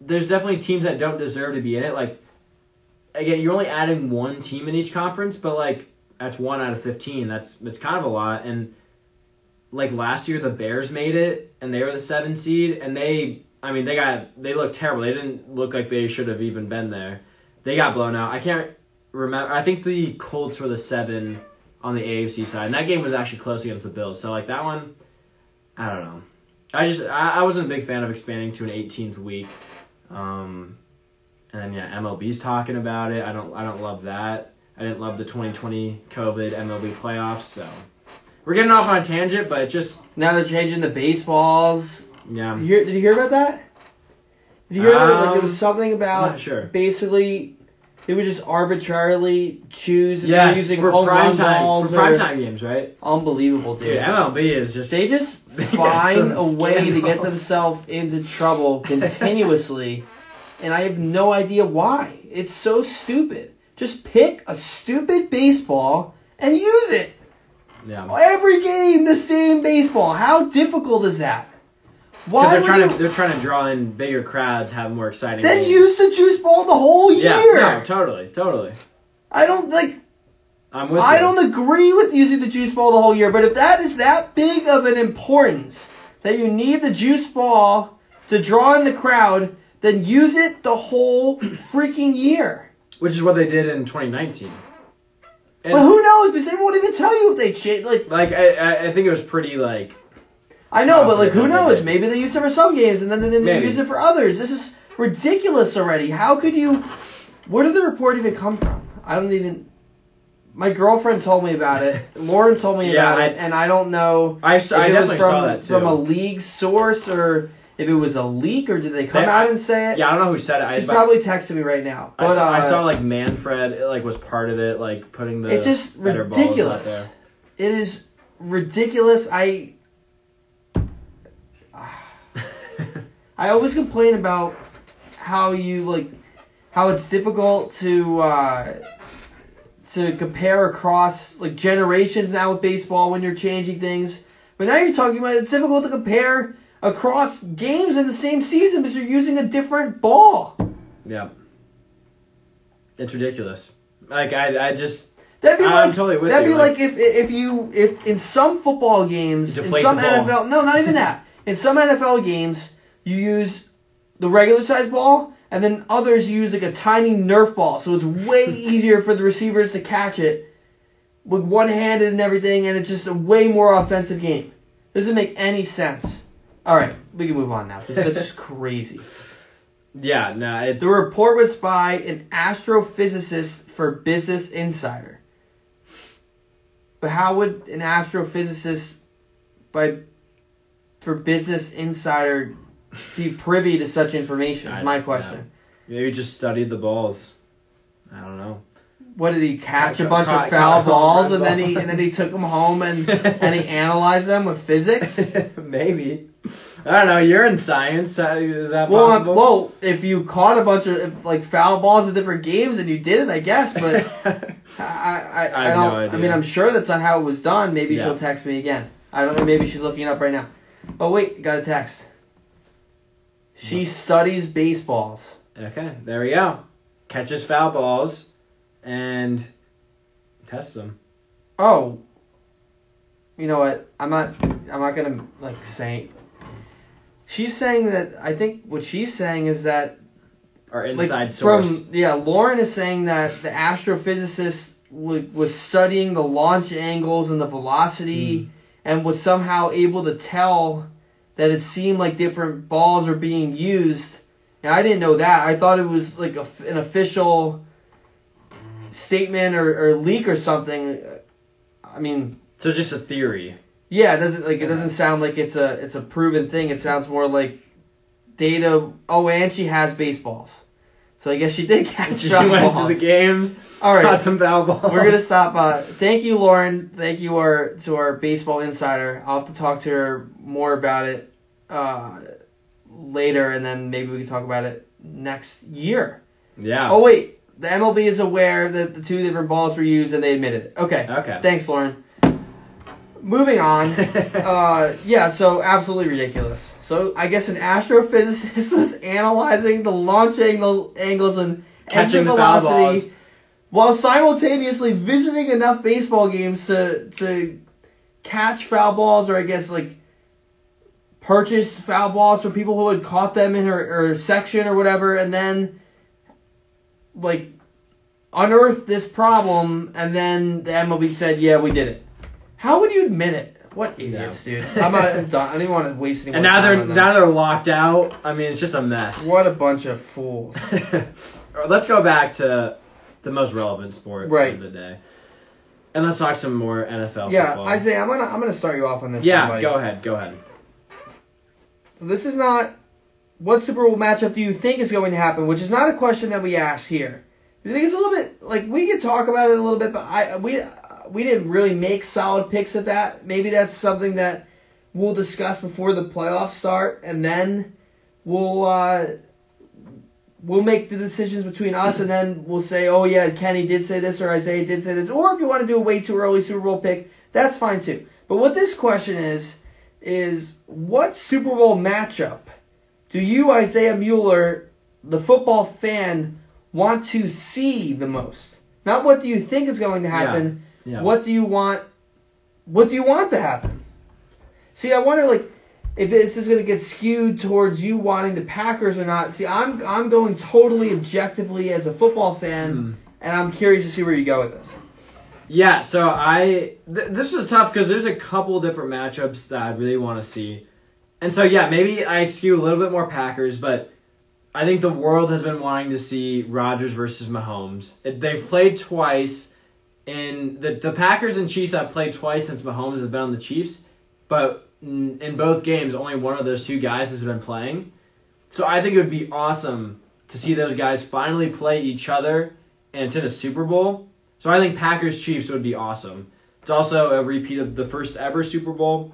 Speaker 7: there's definitely teams that don't deserve to be in it. Like again, you're only adding one team in each conference, but like that's one out of 15 that's it's kind of a lot and like last year the bears made it and they were the seven seed and they i mean they got they looked terrible they didn't look like they should have even been there they got blown out i can't remember i think the colts were the seven on the afc side and that game was actually close against the bills so like that one i don't know i just i, I wasn't a big fan of expanding to an 18th week um and then yeah mlb's talking about it i don't i don't love that I didn't love the 2020 COVID MLB playoffs, so we're getting off on a tangent, but just
Speaker 8: Now they're changing the baseballs.
Speaker 7: yeah.
Speaker 8: Did you hear, did you hear about that? Did you hear that? Like,
Speaker 7: Um,
Speaker 8: there was something about
Speaker 7: sure.
Speaker 8: basically They would just arbitrarily choose if
Speaker 7: Yes,
Speaker 8: they're using
Speaker 7: for
Speaker 8: home
Speaker 7: prime time
Speaker 8: balls
Speaker 7: for prime time games, right?
Speaker 8: Unbelievable, dude.
Speaker 7: Dude, MLB is just
Speaker 8: They just find a way to get themselves into trouble continuously, and I have no idea why. It's so stupid. Just pick a stupid baseball and use it.
Speaker 7: yeah.
Speaker 8: Every game, the same baseball. How difficult is that? Why
Speaker 7: Because they're trying
Speaker 8: you-
Speaker 7: to they're trying to draw in bigger crowds, have more exciting.
Speaker 8: then
Speaker 7: games.
Speaker 8: use the juice ball the whole year?
Speaker 7: Yeah, no, totally, totally.
Speaker 8: I don't like.
Speaker 7: I'm with
Speaker 8: I
Speaker 7: you.
Speaker 8: don't agree with using the juice ball the whole year, but if that is that big of an importance that you need the juice ball to draw in the crowd, then use it the whole freaking year.
Speaker 7: Which is what they did in 2019. And
Speaker 8: but who knows? Because they won't even tell you if they shit. Like
Speaker 7: like I, I I think it was pretty like
Speaker 8: I know, but like who
Speaker 7: Confident that they
Speaker 8: knows? Maybe they use it for some games and then they didn't
Speaker 7: Maybe.
Speaker 8: use it for others. This is ridiculous already. How could you? Where did the report even come from? I don't even. My girlfriend told me about it. Lauren told me
Speaker 7: Yeah,
Speaker 8: about
Speaker 7: I-
Speaker 8: it, and I don't know.
Speaker 7: I, s-
Speaker 8: if
Speaker 7: I
Speaker 8: it was
Speaker 7: definitely
Speaker 8: from,
Speaker 7: saw that too.
Speaker 8: from a league source or if it was a leak or did they come
Speaker 7: They-
Speaker 8: out and say it?
Speaker 7: yeah, I don't know who said it. I,
Speaker 8: She's
Speaker 7: but
Speaker 8: probably texting me right now.
Speaker 7: I
Speaker 8: But
Speaker 7: saw, I
Speaker 8: uh,
Speaker 7: saw like Manfred it, like was part of it, like putting the
Speaker 8: it's just
Speaker 7: better balls out
Speaker 8: ridiculous.
Speaker 7: there.
Speaker 8: It is ridiculous. I I always complain about how you like how it's difficult to uh, to compare across like generations now with baseball when you're changing things. But now you're talking about it's difficult to compare across games in the same season because you're using a different ball.
Speaker 7: Yeah, it's ridiculous. Like I, I just
Speaker 8: That'd be
Speaker 7: I'm
Speaker 8: like
Speaker 7: totally with
Speaker 8: that'd
Speaker 7: you,
Speaker 8: be like, if if you if in some football games in some. NFL no not even that in some NFL games you use the regular size ball and then others use like a tiny Nerf ball so it's way easier for the receivers to catch it with one handed and everything and it's just a way more offensive game. Doesn't make any sense. All right, we can move on now. That's just crazy.
Speaker 7: yeah, no,
Speaker 8: The report was by an astrophysicist for Business Insider. But how would an astrophysicist by for Business Insider be privy to such information? Is my question.
Speaker 7: maybe just studied the balls. I don't know.
Speaker 8: What did he catch a bunch
Speaker 7: caught-
Speaker 8: of foul balls and then he and then he took them home and and he analyzed them with physics?
Speaker 7: maybe. I don't know. You're in science. Is that
Speaker 8: Well,
Speaker 7: possible?
Speaker 8: well, if you caught a bunch of like foul balls in different games and you did it, I guess. But I, I, I,
Speaker 7: I
Speaker 8: don't.
Speaker 7: no
Speaker 8: I mean, I'm sure that's not how it was done. Maybe
Speaker 7: Yeah.
Speaker 8: she'll text me again. I don't know. Maybe she's looking it up right now. Oh wait, got a text. She studies baseballs.
Speaker 7: okay, there we go. Catches foul balls and tests them.
Speaker 8: Oh. You know what? I'm not. I'm not gonna like say. She's saying that. I think what she's saying is that
Speaker 7: Or
Speaker 8: like
Speaker 7: inside source.
Speaker 8: from yeah lauren is saying that the astrophysicist w- was studying the launch angles and the velocity
Speaker 7: Hmm.
Speaker 8: and was somehow able to tell that it seemed like different balls were being used and i didn't know that i thought it was like a, an official statement or, or leak or something i mean
Speaker 7: so just a theory.
Speaker 8: yeah, it doesn't like it doesn't sound like it's a it's a proven thing. It sounds more like data. Oh, and she has baseballs, so I guess she did catch
Speaker 7: She went
Speaker 8: balls.
Speaker 7: to the game.
Speaker 8: All right,
Speaker 7: Caught some foul balls.
Speaker 8: we're gonna stop. Uh, thank you, Lauren. Thank you, our to our baseball insider. I'll have to talk to her more about it uh, later, and then maybe we can talk about it next year.
Speaker 7: Yeah.
Speaker 8: Oh wait, the MLB is aware that the two different balls were used, and they admitted it. Okay.
Speaker 7: Okay.
Speaker 8: Thanks, Lauren. Moving on. uh, yeah, so absolutely ridiculous. So I guess an astrophysicist was analyzing the launch angle, angles and
Speaker 7: Catching
Speaker 8: engine
Speaker 7: the foul
Speaker 8: velocity
Speaker 7: balls.
Speaker 8: While simultaneously visiting enough baseball games to to catch foul balls or I guess like purchase foul balls from people who had caught them in her, her section or whatever and then like unearth this problem and then the MLB said, Yeah, we did it. How would you admit it? What idiots, dude. I'm not I'm done. I don't even want to waste any
Speaker 7: and now
Speaker 8: time
Speaker 7: they're
Speaker 8: on them.
Speaker 7: now they're locked out. I mean, it's just a mess.
Speaker 8: What a bunch of fools.
Speaker 7: Let's go back to the most relevant sport
Speaker 8: Right.
Speaker 7: of the day, and let's talk some more NFL
Speaker 8: Yeah,
Speaker 7: football.
Speaker 8: Isaiah, I'm gonna I'm gonna start you off on this.
Speaker 7: yeah,
Speaker 8: buddy.
Speaker 7: go ahead. Go ahead.
Speaker 8: So this is not what Super Bowl matchup do you think is going to happen, which is not a question that we ask here. I think it's a little bit like we could talk about it a little bit, but I we we didn't really make solid picks at that. Maybe that's something that we'll discuss before the playoffs start, and then we'll uh, we'll make the decisions between us, and then we'll say, oh yeah, Kenny did say this or Isaiah did say this, or if you want to do a way too early Super Bowl pick, that's fine too. But what this question is is what Super Bowl matchup do you, Isaiah Mueller, the football fan, want to see the most? Not what do you think is going to happen.
Speaker 7: Yeah.
Speaker 8: What do you want? What do you want to happen? See, I wonder like if this is going to get skewed towards you wanting the Packers or not. See, I'm I'm going totally objectively as a football fan,
Speaker 7: Hmm.
Speaker 8: and I'm curious to see where you go with this.
Speaker 7: Yeah, so I th- this is tough because there's a couple different matchups that I really want to see, and so yeah, maybe I skew a little bit more Packers, but I think the world has been wanting to see Rodgers versus Mahomes. They've played twice, and the the Packers and Chiefs have played twice since Mahomes has been on the Chiefs, but in, in both games, only one of those two guys has been playing. So I think it would be awesome to see those guys finally play each other, and it's in a Super Bowl. So I think Packers Chiefs would be awesome. It's also a repeat of the first ever Super Bowl.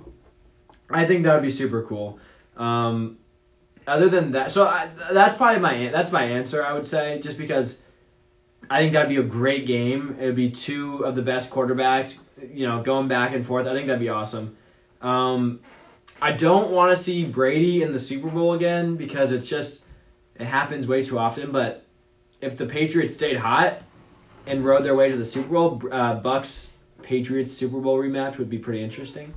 Speaker 7: I think that would be super cool. Um, other than that, so I, that's probably my that's my answer. I would say just because I think that'd be a great game. It would be two of the best quarterbacks, you know, going back and forth. I think that'd be awesome. Um, I don't want to see Brady in the Super Bowl again because it's just it happens way too often. But if the Patriots stayed hot and rode their way to the Super Bowl, uh, Bucs Patriots Super Bowl rematch would be pretty interesting.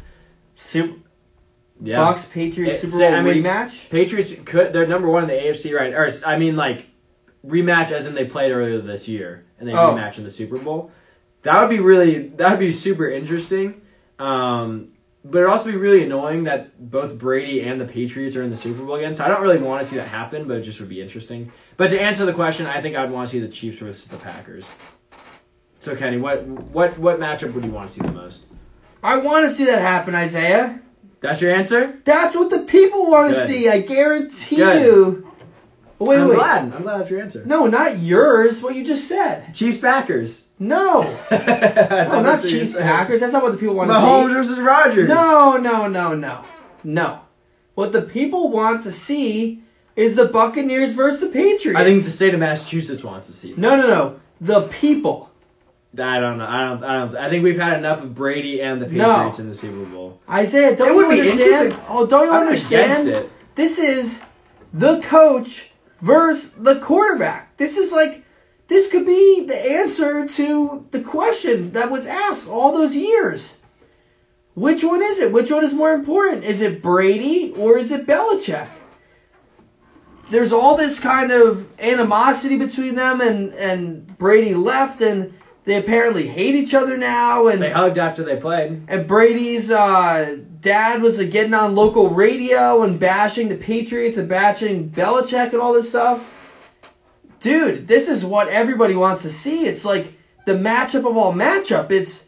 Speaker 8: Super
Speaker 7: Yeah,
Speaker 8: Bucs Patriots Super Bowl
Speaker 7: I mean-
Speaker 8: rematch.
Speaker 7: Patriots could they're number one in the AFC right or I mean like rematch as in they played earlier this year and they
Speaker 8: Oh.
Speaker 7: rematch in the Super Bowl. That would be really that would be super interesting. Um, but it'd also be really annoying that both Brady and the Patriots are in the Super Bowl again. So I don't really want to see that happen, but it just would be interesting. But to answer the question, I think I'd want to see the Chiefs versus the Packers. So Kenny, what what what matchup would you want to see the most?
Speaker 8: I want to see that happen, Isaiah.
Speaker 7: That's your answer?
Speaker 8: That's what the people want to see. I guarantee
Speaker 7: Good.
Speaker 8: you. Wait,
Speaker 7: I'm
Speaker 8: wait.
Speaker 7: glad. I'm glad that's your answer.
Speaker 8: No, not yours. What you just said.
Speaker 7: Chiefs Packers.
Speaker 8: No.
Speaker 7: no,
Speaker 8: No, not Chiefs Packers. That's not what the people want to see.
Speaker 7: Mahomes versus Rodgers.
Speaker 8: No, no, no, no. No. What the people want to see is the Buccaneers versus the Patriots.
Speaker 7: I think the state of Massachusetts wants to see.
Speaker 8: No, no, no. The people.
Speaker 7: I don't know. I don't. I don't. I think we've had enough of Brady and the
Speaker 8: No.
Speaker 7: Patriots in the Super Bowl.
Speaker 8: Isaiah, don't
Speaker 7: It would
Speaker 8: you
Speaker 7: be
Speaker 8: understand? Oh, don't you
Speaker 7: I'm
Speaker 8: understand?
Speaker 7: it.
Speaker 8: This is the coach versus the quarterback. This is like this could be the answer to the question that was asked all those years. Which one is it? Which one is more important? Is it Brady or is it Belichick? There's all this kind of animosity between them, and and Brady left, and they apparently hate each other now, and
Speaker 7: They hugged after they played.
Speaker 8: and Brady's uh, dad was like, getting on local radio and bashing the Patriots and bashing Belichick and all this stuff. Dude, this is what everybody wants to see. It's like the matchup of all matchup. It's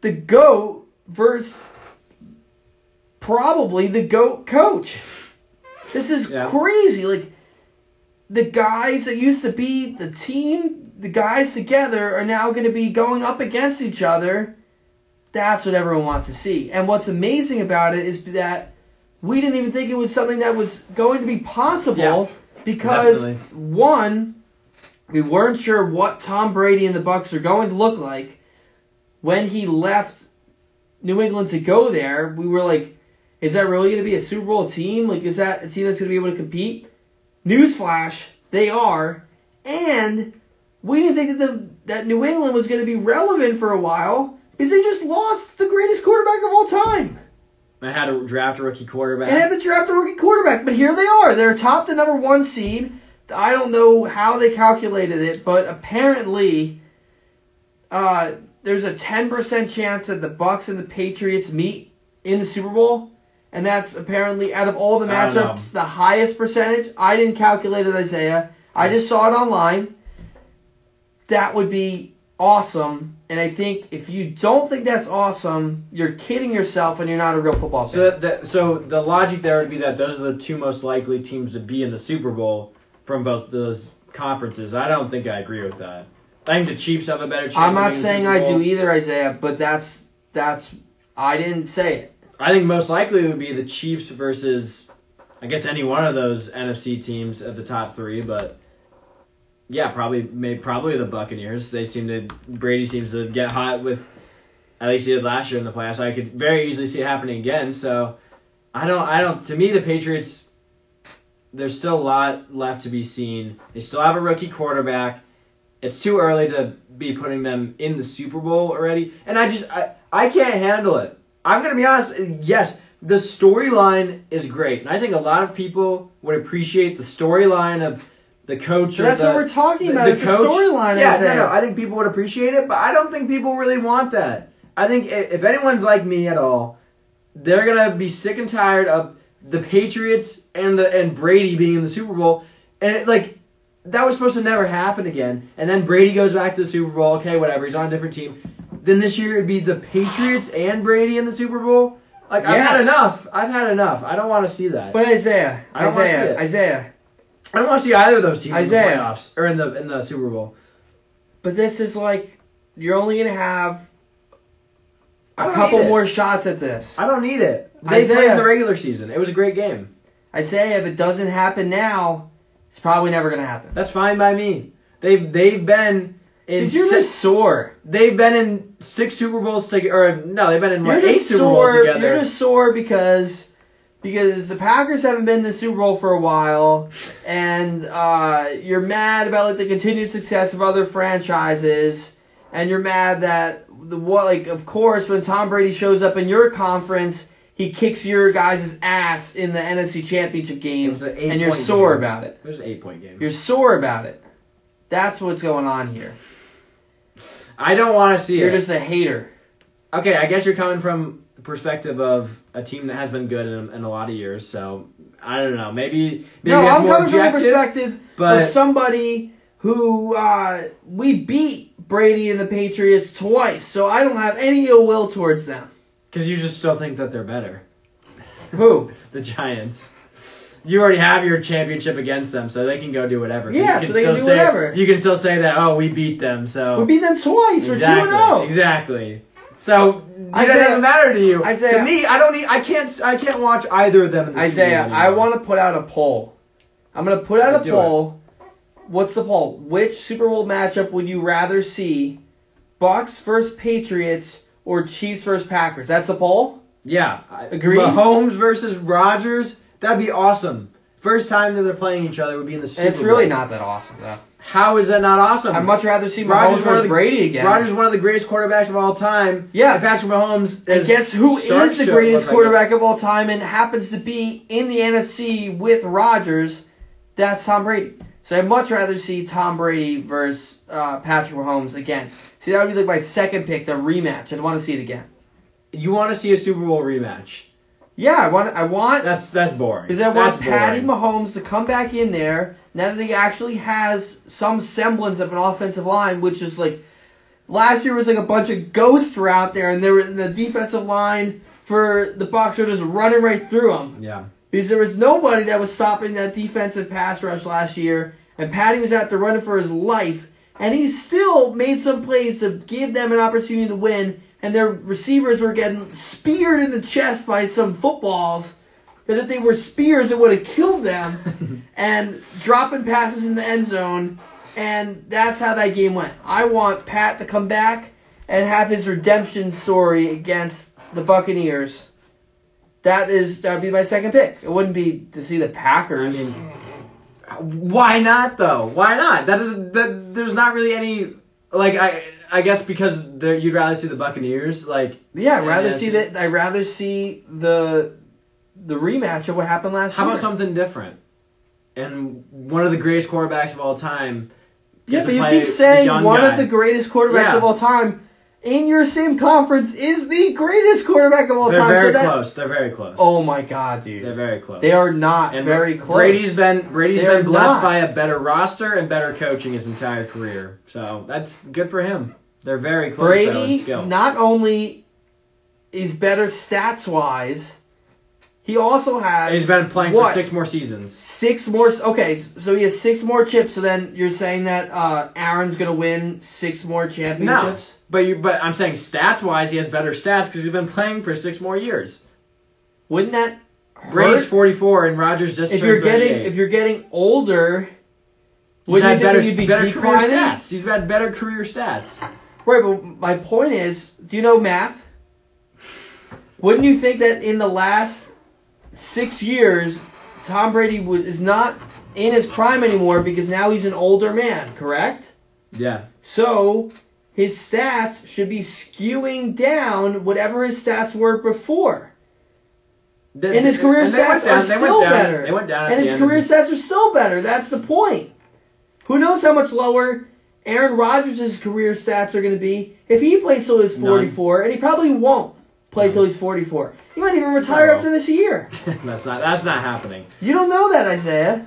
Speaker 8: the GOAT versus probably the GOAT coach. This is
Speaker 7: Yeah.
Speaker 8: crazy. Like the guys that used to be the team, the guys together are now going to be going up against each other. That's what everyone wants to see. And what's amazing about it is that we didn't even think it was something that was going to be possible
Speaker 7: Yeah,
Speaker 8: because
Speaker 7: definitely.
Speaker 8: one, we weren't sure what Tom Brady and the Bucs are going to look like when he left New England to go there. We were like, is that really going to be a Super Bowl team? Like, is that a team that's going to be able to compete? Newsflash, they are. And we didn't think that the that New England was going to be relevant for a while because they just lost the greatest quarterback of all time.
Speaker 7: I had to draft a rookie quarterback.
Speaker 8: And had to draft a rookie quarterback, but here they are. They're top the number one seed. I don't know how they calculated it, but apparently, uh, there's a 10% chance that the Bucs and the Patriots meet in the Super Bowl, and that's apparently out of all the
Speaker 7: I
Speaker 8: matchups the highest percentage. I didn't calculate it, Isaiah. I just saw it online. That would be awesome, and I think if you don't think that's awesome, you're kidding yourself, and you're not a real football fan.
Speaker 7: So that, so the logic there would be that those are the two most likely teams to be in the Super Bowl from both those conferences. I don't think I agree with that. I think the Chiefs have a better chance.
Speaker 8: I'm not saying I do either, Isaiah, but that's that's I didn't say it.
Speaker 7: I think most likely it would be the Chiefs versus, I guess any one of those NFC teams at the top three, but yeah, probably maybe probably the Buccaneers. They seem to Brady seems to get hot with, at least he did last year in the playoffs. I could very easily see it happening again. So I don't I don't to me the Patriots. There's still a lot left to be seen. They still have a rookie quarterback. It's too early to be putting them in the Super Bowl already, and I just I, I can't handle it. I'm gonna be honest. Yes, the storyline is great, and I think a lot of people would appreciate the storyline of the coach.
Speaker 8: So that's
Speaker 7: the-
Speaker 8: what we're talking
Speaker 7: the-
Speaker 8: about.
Speaker 7: the
Speaker 8: it's
Speaker 7: coach-
Speaker 8: a storyline,
Speaker 7: Yeah,
Speaker 8: Isaiah.
Speaker 7: no, no. I think people would appreciate it, but I don't think people really want that. I think i- if anyone's like me at all, they're gonna be sick and tired of the Patriots and the and Brady being in the Super Bowl, and it, like that was supposed to never happen again. And then Brady goes back to the Super Bowl. Okay, whatever. He's on a different team. Then this year it'd be the Patriots and Brady in the Super Bowl. Like I've had enough. I've had enough. I don't want to see that.
Speaker 8: But Isaiah,
Speaker 7: I don't wanna see
Speaker 8: Isaiah. Isaiah.
Speaker 7: I don't want to see either of those teams
Speaker 8: Isaiah.
Speaker 7: in the playoffs or in the in the Super Bowl.
Speaker 8: But this is like you're only gonna have a couple more shots at this.
Speaker 7: I don't need it. They played
Speaker 8: Isaiah.
Speaker 7: in the regular season. It was a great game.
Speaker 8: Isaiah, if it doesn't happen now, it's probably never gonna happen.
Speaker 7: That's fine by me. They've they've been in
Speaker 8: you're
Speaker 7: six,
Speaker 8: just sore.
Speaker 7: they've been in six Super Bowls together. Or no, they've been in what, eight Super Bowls together.
Speaker 8: You're just sore because because the Packers haven't been in the Super Bowl for a while, and uh, you're mad about like the continued success of other franchises, and you're mad that the what like of course when Tom Brady shows up in your conference. He kicks your guys' ass in the NFC Championship game,
Speaker 7: an
Speaker 8: and you're sore
Speaker 7: game.
Speaker 8: about it.
Speaker 7: It was an eight point game.
Speaker 8: You're sore about it. That's what's going on here.
Speaker 7: I don't want to see
Speaker 8: You're
Speaker 7: it.
Speaker 8: just a hater.
Speaker 7: okay, I guess you're coming from the perspective of a team that has been good in, in a lot of years. So I don't know. Maybe maybe
Speaker 8: no, I'm coming from the perspective
Speaker 7: but
Speaker 8: of somebody who uh, we beat Brady and the Patriots twice, so I don't have any ill will towards them.
Speaker 7: because you just still think that they're better.
Speaker 8: Who?
Speaker 7: The Giants. You already have your championship against them, so they can go do whatever.
Speaker 8: Yeah,
Speaker 7: You
Speaker 8: so they can
Speaker 7: still
Speaker 8: do
Speaker 7: say-
Speaker 8: whatever.
Speaker 7: You can still say that. Oh, we beat them. So
Speaker 8: We beat them twice. We're
Speaker 7: exactly,
Speaker 8: 2 0.
Speaker 7: exactly. So
Speaker 8: Isaiah-
Speaker 7: that doesn't matter to you.
Speaker 8: Isaiah-
Speaker 7: to me, I don't need. I can't. I can't watch either of them. In the
Speaker 8: Isaiah, I want to put out a poll. I'm going to put out a
Speaker 7: Do it.
Speaker 8: poll. What's the poll? Which Super Bowl matchup would you rather see? Bucs versus Patriots or Chiefs versus Packers? That's the poll?
Speaker 7: Yeah, I-
Speaker 8: Agreed?
Speaker 7: Mahomes versus Rodgers. That'd be awesome. First time that they're playing each other would be in the Super Bowl.
Speaker 8: it's really not that awesome, though.
Speaker 7: How is that not awesome?
Speaker 8: I'd much rather see Mahomes versus
Speaker 7: the-
Speaker 8: Brady again.
Speaker 7: Rodgers is one of the greatest quarterbacks of all time.
Speaker 8: Yeah.
Speaker 7: And Patrick Mahomes.
Speaker 8: And guess who is the greatest quarterback of all time and happens to be in the NFC with Rodgers? That's Tom Brady. So I'd much rather see Tom Brady versus uh, Patrick Mahomes again. See, that would be like my second pick, the rematch. I'd want to see it again.
Speaker 7: You want to see a Super Bowl rematch?
Speaker 8: Yeah, I want. I want
Speaker 7: That's that's boring.
Speaker 8: because I want
Speaker 7: That's
Speaker 8: Patty
Speaker 7: boring.
Speaker 8: Mahomes to come back in there now that he actually has some semblance of an offensive line, which is like last year was like a bunch of ghosts were out there, and they were in the defensive line for the Bucs were just running right through them.
Speaker 7: Yeah.
Speaker 8: Because there was nobody that was stopping that defensive pass rush last year, and Patty was out there running for his life, and he still made some plays to give them an opportunity to win, and their receivers were getting speared in the chest by some footballs. That if they were spears, it would have killed them, and dropping passes in the end zone, and that's how that game went. I want Pat to come back and have his redemption story against the Buccaneers. That is that would be my second pick. It wouldn't be to see the Packers.
Speaker 7: I mean, why not though? Why not? That is that. There's not really any like I. I guess because there- you'd rather see the Buccaneers. Like
Speaker 8: yeah, I'd rather see that. I'd rather see the the rematch of what happened last year.
Speaker 7: how
Speaker 8: year.
Speaker 7: about something different? And one of the greatest quarterbacks of all time.
Speaker 8: Yeah, but you keep saying one
Speaker 7: guy.
Speaker 8: of the greatest quarterbacks
Speaker 7: Yeah.
Speaker 8: of all time in your same conference is the greatest quarterback of all
Speaker 7: They're
Speaker 8: time.
Speaker 7: very
Speaker 8: so that,
Speaker 7: close. They're very close.
Speaker 8: Oh my god, dude.
Speaker 7: They're very close.
Speaker 8: They are not
Speaker 7: And
Speaker 8: very close.
Speaker 7: Brady's been Brady's
Speaker 8: They're
Speaker 7: been blessed
Speaker 8: not.
Speaker 7: by a better roster and better coaching his entire career. So that's good for him. They're very close though
Speaker 8: Brady
Speaker 7: skill.
Speaker 8: not only is better stats wise, He also has.
Speaker 7: He's been playing
Speaker 8: what?
Speaker 7: for six more seasons.
Speaker 8: Six more. Okay, so he has six more chips. So then you're saying that uh, Aaron's gonna win six more
Speaker 7: No,
Speaker 8: championships?
Speaker 7: But you, but I'm saying stats wise, he has better stats because he's been playing for six more years.
Speaker 8: Wouldn't that
Speaker 7: Brady's
Speaker 8: hurt?
Speaker 7: 44 and Rodgers just
Speaker 8: if you're getting
Speaker 7: 38.
Speaker 8: if you're getting older,
Speaker 7: He's had
Speaker 8: you
Speaker 7: better,
Speaker 8: be
Speaker 7: better career
Speaker 8: declining?
Speaker 7: stats. He's had better career stats.
Speaker 8: Right, but my point is, do you know math? Wouldn't you think that in the last six years, Tom Brady was, is not in his prime anymore because now he's an older man, correct?
Speaker 7: Yeah.
Speaker 8: So his stats should be skewing down whatever his stats were before.
Speaker 7: The-
Speaker 8: And his career
Speaker 7: and
Speaker 8: stats
Speaker 7: down-
Speaker 8: are still
Speaker 7: down-
Speaker 8: better.
Speaker 7: They went down
Speaker 8: and his career stats are still better. That's the point. Who knows how much lower Aaron Rodgers' career stats are going to be if he plays till he's
Speaker 7: None.
Speaker 8: 44, and he probably won't play till he's 44. He might even retire after this year.
Speaker 7: that's not that's not happening.
Speaker 8: You don't know that, Isaiah.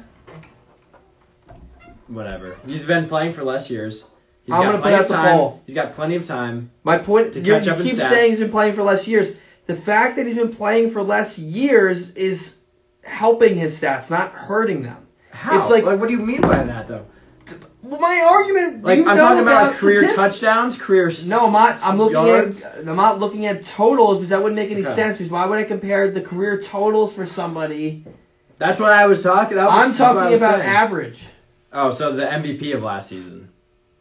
Speaker 7: Whatever. He's been playing for less years. He's
Speaker 8: I'm gonna put out the
Speaker 7: time.
Speaker 8: poll.
Speaker 7: He's got plenty of time.
Speaker 8: My point,
Speaker 7: To
Speaker 8: you
Speaker 7: catch up in
Speaker 8: keep
Speaker 7: stats.
Speaker 8: saying he's been playing for less years. The fact that he's been playing for less years is helping his stats, not hurting them.
Speaker 7: How?
Speaker 8: It's like-
Speaker 7: what do you mean by that though?
Speaker 8: Well, my argument,
Speaker 7: Like
Speaker 8: you
Speaker 7: I'm talking about, like career
Speaker 8: statistics.
Speaker 7: touchdowns, career.
Speaker 8: No, I'm not. I'm looking
Speaker 7: yards.
Speaker 8: at. I'm not looking at totals because that wouldn't make any
Speaker 7: Okay.
Speaker 8: sense. Because why would I compare the career totals for somebody?
Speaker 7: That's what I was talking. That was,
Speaker 8: I'm
Speaker 7: that's what I
Speaker 8: talking about
Speaker 7: saying.
Speaker 8: average.
Speaker 7: Oh, so the MVP of last season.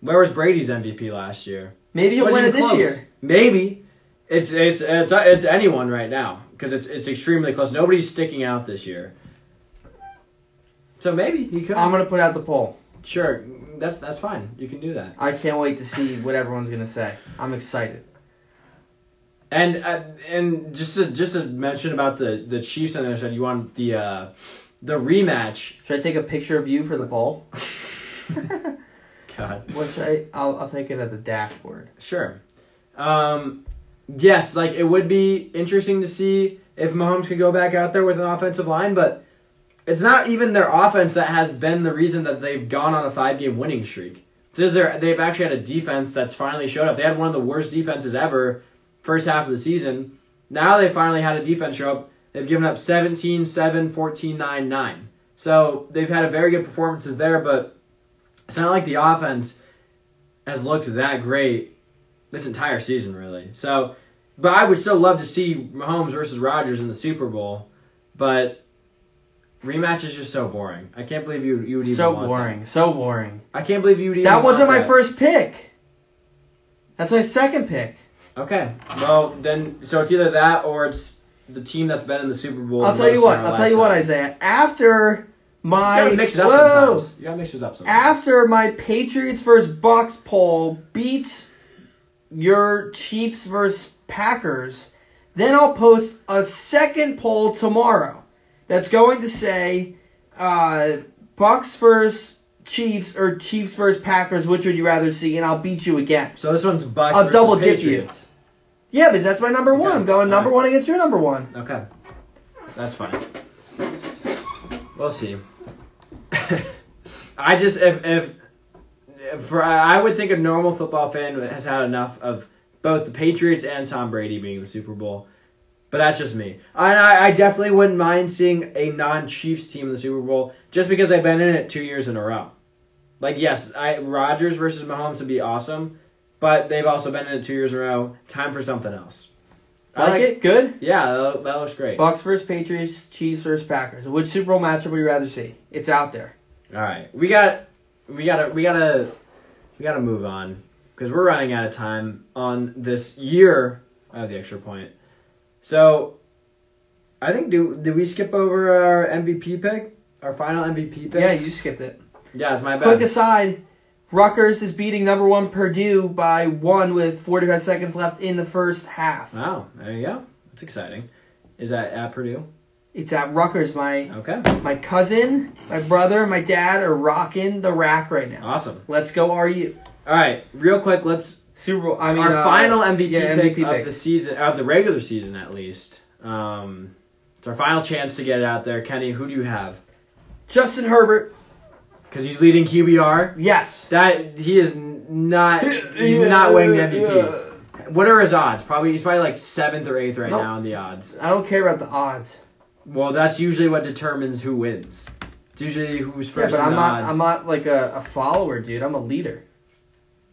Speaker 7: Where was Brady's MVP last year?
Speaker 8: Maybe he'll win it this
Speaker 7: close.
Speaker 8: year.
Speaker 7: Maybe. It's it's it's it's anyone right now because it's it's extremely close. Nobody's sticking out this year. So maybe he could.
Speaker 8: I'm gonna put out the poll.
Speaker 7: sure, that's that's fine. You can do that.
Speaker 8: I can't wait to see what everyone's gonna say. I'm excited.
Speaker 7: And uh, and just to just to mention about the the Chiefs on the other side, you want the uh, the rematch.
Speaker 8: Should I take a picture of you for the poll?
Speaker 7: God.
Speaker 8: Should I? I'll, I'll take it at the dashboard.
Speaker 7: Sure. Um, yes, like it would be interesting to see if Mahomes could go back out there with an offensive line, but it's not even their offense that has been the reason that they've gone on a five game winning streak. It's their, they've actually had a defense that's finally showed up. They had one of the worst defenses ever first half of the season. Now they finally had a defense show up. They've given up 17, 7, 14, 9, 9. So they've had a very good performances there, but it's not like the offense has looked that great this entire season, really. So, but I would still love to see Mahomes versus Rodgers in the Super Bowl, but rematch is just so boring. I can't believe you you would even
Speaker 8: So boring. So boring.
Speaker 7: That. I can't believe you would even.
Speaker 8: That wasn't my
Speaker 7: that.
Speaker 8: first pick. That's my second pick.
Speaker 7: Okay, well then, so it's either that or it's the team that's been in the Super Bowl.
Speaker 8: I'll tell you what. I'll tell you what. Isaiah. After
Speaker 7: You gotta mix it up
Speaker 8: whoa,
Speaker 7: sometimes. You gotta mix it up sometimes.
Speaker 8: after my Patriots versus Bucs poll beats your Chiefs versus Packers, then I'll post a second poll tomorrow that's going to say uh, Bucs versus Chiefs or Chiefs versus Packers. Which would you rather see? And I'll beat you again.
Speaker 7: so this one's Bucs.
Speaker 8: I'll double dip you. Yeah, because that's my number one. I'm going number
Speaker 7: Alright.
Speaker 8: one against your number one.
Speaker 7: Okay, that's fine. We'll see. I just if if, for, I would think a normal football fan has had enough of both the Patriots and Tom Brady being in the Super Bowl. But that's just me. I, I definitely wouldn't mind seeing a non-Chiefs team in the Super Bowl just because they've been in it two years in a row. Like yes, I Rodgers versus Mahomes would be awesome, but they've also been in it two years in a row. Time for something else. I
Speaker 8: Like, it? Good?
Speaker 7: Yeah, that, that looks great.
Speaker 8: Bucs versus Patriots, Chiefs versus Packers. Which Super Bowl matchup would you rather see? It's out there.
Speaker 7: All right, we got, we gotta, we gotta, we gotta move on because we're running out of time on this year of the extra point. So, I think do did we skip over our MVP pick, our final MVP pick?
Speaker 8: Yeah, you skipped it.
Speaker 7: yeah, it's my bad.
Speaker 8: Quick aside, Rutgers is beating number one Purdue by one with 45 seconds left in the first half.
Speaker 7: Wow, there you go. That's exciting. Is that at Purdue?
Speaker 8: It's at Rutgers. My
Speaker 7: Okay,
Speaker 8: my cousin, my brother, my dad are rocking the rack right now.
Speaker 7: awesome.
Speaker 8: Let's go RU.
Speaker 7: All right, real quick, let's
Speaker 8: Super Bowl. I mean,
Speaker 7: our
Speaker 8: uh,
Speaker 7: final MVP,
Speaker 8: yeah,
Speaker 7: pick,
Speaker 8: MVP
Speaker 7: of
Speaker 8: pick.
Speaker 7: the season, of the regular season at least. Um, it's our final chance to get it out there. Kenny, who do you have?
Speaker 8: Justin Herbert.
Speaker 7: Because he's leading QBR.
Speaker 8: Yes.
Speaker 7: That he is not. He's not winning the MVP. What are his odds? Probably he's probably like seventh or eighth right
Speaker 8: Nope.
Speaker 7: now in the odds.
Speaker 8: I don't care about the odds.
Speaker 7: Well, that's usually what determines who wins. It's usually who's first.
Speaker 8: Yeah,
Speaker 7: but
Speaker 8: I'm not.
Speaker 7: odds.
Speaker 8: I'm not like a, a follower, dude. I'm a leader.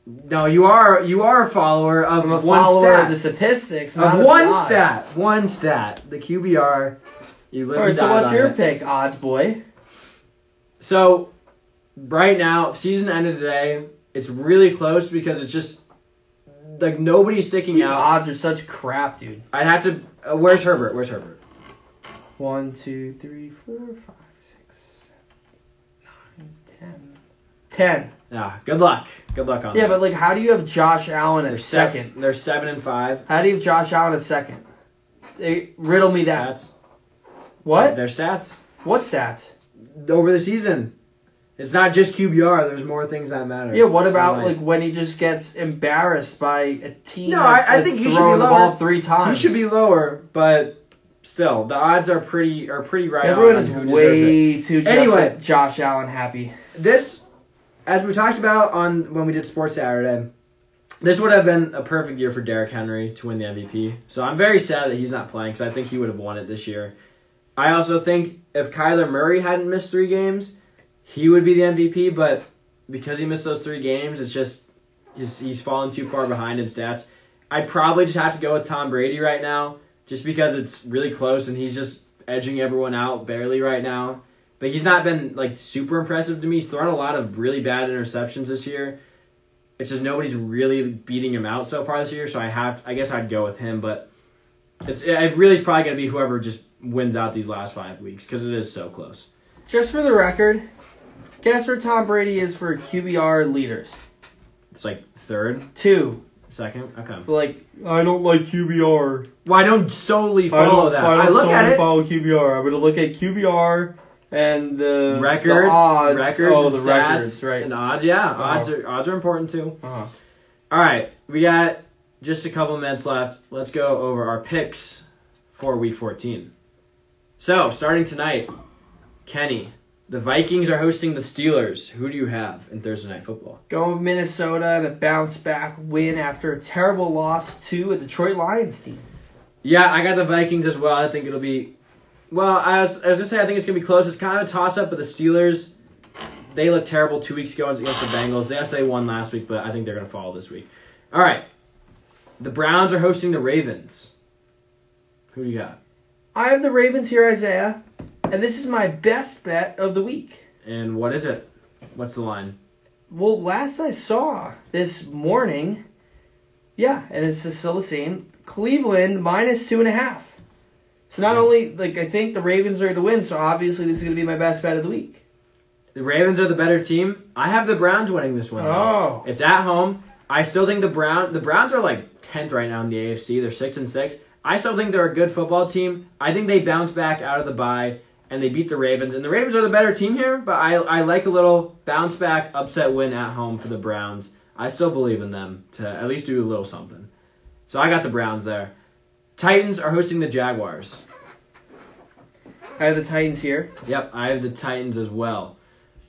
Speaker 7: No, you are you are a follower of
Speaker 8: I'm a
Speaker 7: one
Speaker 8: follower
Speaker 7: stat.
Speaker 8: of the statistics,
Speaker 7: of one stat. One stat. The QBR. You live
Speaker 8: All right, so what's your
Speaker 7: it.
Speaker 8: pick, odds boy?
Speaker 7: So, right now, season ended today. It's really close because it's just like nobody's sticking
Speaker 8: These
Speaker 7: out.
Speaker 8: odds are such crap, dude.
Speaker 7: I'd have to. Uh, where's Herbert? Where's Herbert?
Speaker 8: One, two, three, four, five, six, seven, nine, ten. Ten.
Speaker 7: Ah, good luck. Good luck on
Speaker 8: Yeah,
Speaker 7: that.
Speaker 8: but like, how do you have Josh Allen
Speaker 7: they're second.
Speaker 8: second?
Speaker 7: They're seven and five.
Speaker 8: How do you have Josh Allen at second? They, riddle me that.
Speaker 7: Stats.
Speaker 8: What?
Speaker 7: Their stats
Speaker 8: What stats?
Speaker 7: over the season. It's not just QBR. There's more things that matter.
Speaker 8: Yeah, what about like when he just gets embarrassed by a team
Speaker 7: No,
Speaker 8: that-
Speaker 7: I- I think he should be
Speaker 8: throwing the
Speaker 7: lower.
Speaker 8: ball three times.
Speaker 7: You should be lower, but still, the odds are pretty are pretty right.
Speaker 8: Everyone
Speaker 7: on
Speaker 8: is
Speaker 7: who deserves it.
Speaker 8: way too just
Speaker 7: Anyway.
Speaker 8: Josh Allen happy.
Speaker 7: this, as we talked about on when we did Sports Saturday, this would have been a perfect year for Derrick Henry to win the MVP. So I'm very sad that he's not playing because I think he would have won it this year. I also think if Kyler Murray hadn't missed three games, he would be the MVP. But because he missed those three games, it's just he's, he's fallen too far behind in stats. I'd probably just have to go with Tom Brady right now, just because it's really close and he's just edging everyone out barely right now. But he's not been like super impressive to me. He's thrown a lot of really bad interceptions this year. It's just nobody's really beating him out so far this year. So I have, I guess I'd go with him. But it's it really is probably gonna be whoever just wins out these last five weeks because it is so close.
Speaker 8: Just for the record, guess where Tom Brady is for QBR leaders?
Speaker 7: It's like third,
Speaker 8: Two.
Speaker 7: second. Okay.
Speaker 8: So like, I don't like QBR.
Speaker 7: Well, I don't solely follow that.
Speaker 8: I
Speaker 7: look at it.
Speaker 8: follow QBR. I'm gonna look at QBR and the
Speaker 7: records,
Speaker 8: the odds.
Speaker 7: records,
Speaker 8: oh,
Speaker 7: and
Speaker 8: the
Speaker 7: stats,
Speaker 8: records, right?
Speaker 7: And odds, yeah,
Speaker 8: Uh-huh.
Speaker 7: odds are odds are important too.
Speaker 8: Uh-huh.
Speaker 7: All right, we got just a couple minutes left. Let's go over our picks for Week 14. So starting tonight, Kenny, the Vikings are hosting the Steelers. Who do you have in Thursday Night Football?
Speaker 8: Going with Minnesota and a bounce back win after a terrible loss to a Detroit Lions team.
Speaker 7: Yeah, I got the Vikings as well. I think it'll be. Well, I was, I was gonna say I think it's gonna be close. It's kind of a toss up, but the Steelers, they looked terrible two weeks ago against the Bengals. Yes, they won last week, but I think they're gonna fall this week. All right, the Browns are hosting the Ravens. Who do you got?
Speaker 8: I have the Ravens here, Isaiah, and this is my best bet of the week.
Speaker 7: And what is it? What's the line?
Speaker 8: Well, last I saw this morning, yeah, and it's still the same. Cleveland minus two and a half. So not only like I think the Ravens are going to win, so obviously this is going to be my best bet of the week.
Speaker 7: The Ravens are the better team. I have the Browns winning this one.
Speaker 8: Oh.
Speaker 7: It's at home. I still think the Brown the Browns are like tenth right now in the AFC. They're six and six. I still think they're a good football team. I think they bounce back out of the bye and they beat the Ravens. And the Ravens are the better team here, but I I like a little bounce back upset win at home for the Browns. I still believe in them to at least do a little something. So I got the Browns there. Titans are hosting the Jaguars.
Speaker 8: I have the Titans here.
Speaker 7: Yep, I have the Titans as well.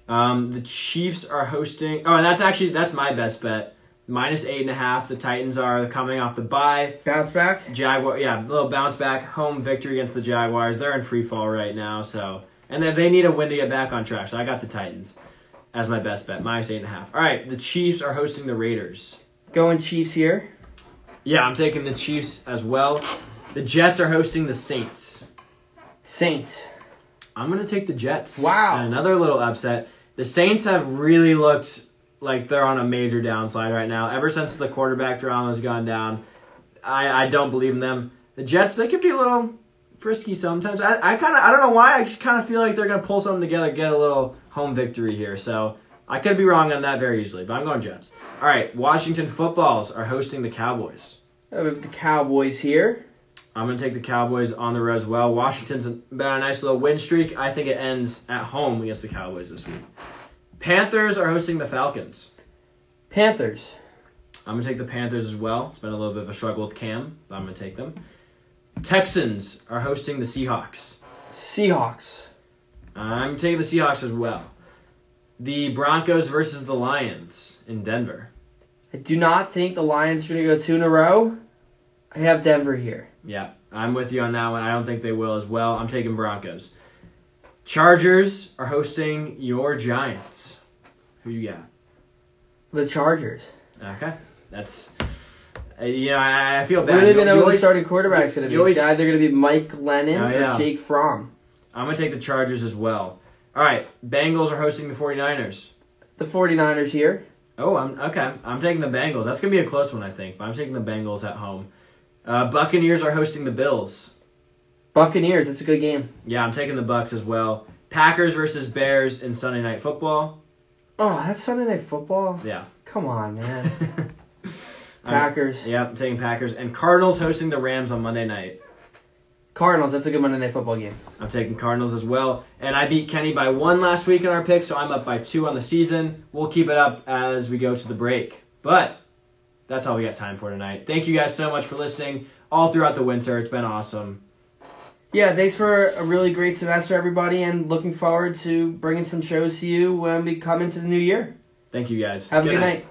Speaker 7: Um, the Chiefs are hosting. Oh, that's actually that's my best bet. Minus eight and a half. The Titans are coming off the bye.
Speaker 8: Bounce back.
Speaker 7: Jaguar, yeah, a little bounce back, home victory against the Jaguars. They're in free fall right now, so and then they need a win to get back on track. So I got the Titans as my best bet, minus eight and a half. All right, the Chiefs are hosting the Raiders.
Speaker 8: Going Chiefs here.
Speaker 7: Yeah, I'm taking the Chiefs as well. The Jets are hosting the Saints.
Speaker 8: Saints.
Speaker 7: I'm gonna take the Jets.
Speaker 8: Wow.
Speaker 7: And another little upset. The Saints have really looked like they're on a major downside right now. Ever since the quarterback drama has gone down, I, I don't believe in them. The Jets, they could be a little frisky sometimes. I, I kind of I don't know why. I just kind of feel like they're gonna pull something together, get a little home victory here. So I could be wrong on that very easily, but I'm going Jets. All right, Washington Footballs are hosting the Cowboys.
Speaker 8: I have the Cowboys here.
Speaker 7: I'm gonna take the Cowboys on the road as well. Washington's been on a nice little win streak. I think it ends at home against the Cowboys this week. Panthers are hosting the Falcons.
Speaker 8: Panthers.
Speaker 7: I'm gonna take the Panthers as well. It's been a little bit of a struggle with Cam, but I'm gonna take them. Texans are hosting the Seahawks.
Speaker 8: Seahawks.
Speaker 7: I'm taking the Seahawks as well. The Broncos versus the Lions in Denver.
Speaker 8: I do not think the Lions are going to go two in a row. I have Denver here.
Speaker 7: Yeah, I'm with you on that one. I don't think they will as well. I'm taking Broncos. Chargers are hosting your Giants. Who you got?
Speaker 8: The Chargers.
Speaker 7: Okay, that's uh, you know I, I feel
Speaker 8: We
Speaker 7: bad.
Speaker 8: don't
Speaker 7: You-
Speaker 8: even know who the starting quarterback's going to be.
Speaker 7: you always-
Speaker 8: It's either going to be Mike Glennon
Speaker 7: Oh, yeah.
Speaker 8: or Jake Fromm.
Speaker 7: I'm gonna take the Chargers as well. All right, Bengals are hosting the 49ers.
Speaker 8: The 49ers here.
Speaker 7: Oh, I'm okay. I'm taking the Bengals. That's gonna be a close one, I think. But I'm taking the Bengals at home. Uh, Buccaneers are hosting the Bills.
Speaker 8: Buccaneers. It's a good game.
Speaker 7: Yeah, I'm taking the Bucs as well. Packers versus Bears in Sunday Night Football.
Speaker 8: Oh, that's Sunday Night Football?
Speaker 7: Yeah.
Speaker 8: Come on, man.
Speaker 7: I'm-
Speaker 8: Packers.
Speaker 7: Yeah, I'm taking Packers and Cardinals hosting the Rams on Monday night.
Speaker 8: Cardinals. That's a good Monday Night Football game.
Speaker 7: I'm taking Cardinals as well. And I beat Kenny by one last week in our pick, so I'm up by two on the season. We'll keep it up as we go to the break. But that's all we got time for tonight. Thank you guys so much for listening all throughout the winter. It's been awesome.
Speaker 8: Yeah, thanks for a really great semester, everybody, and looking forward to bringing some shows to you when we come into the new year.
Speaker 7: Thank you guys.
Speaker 8: Have a good night.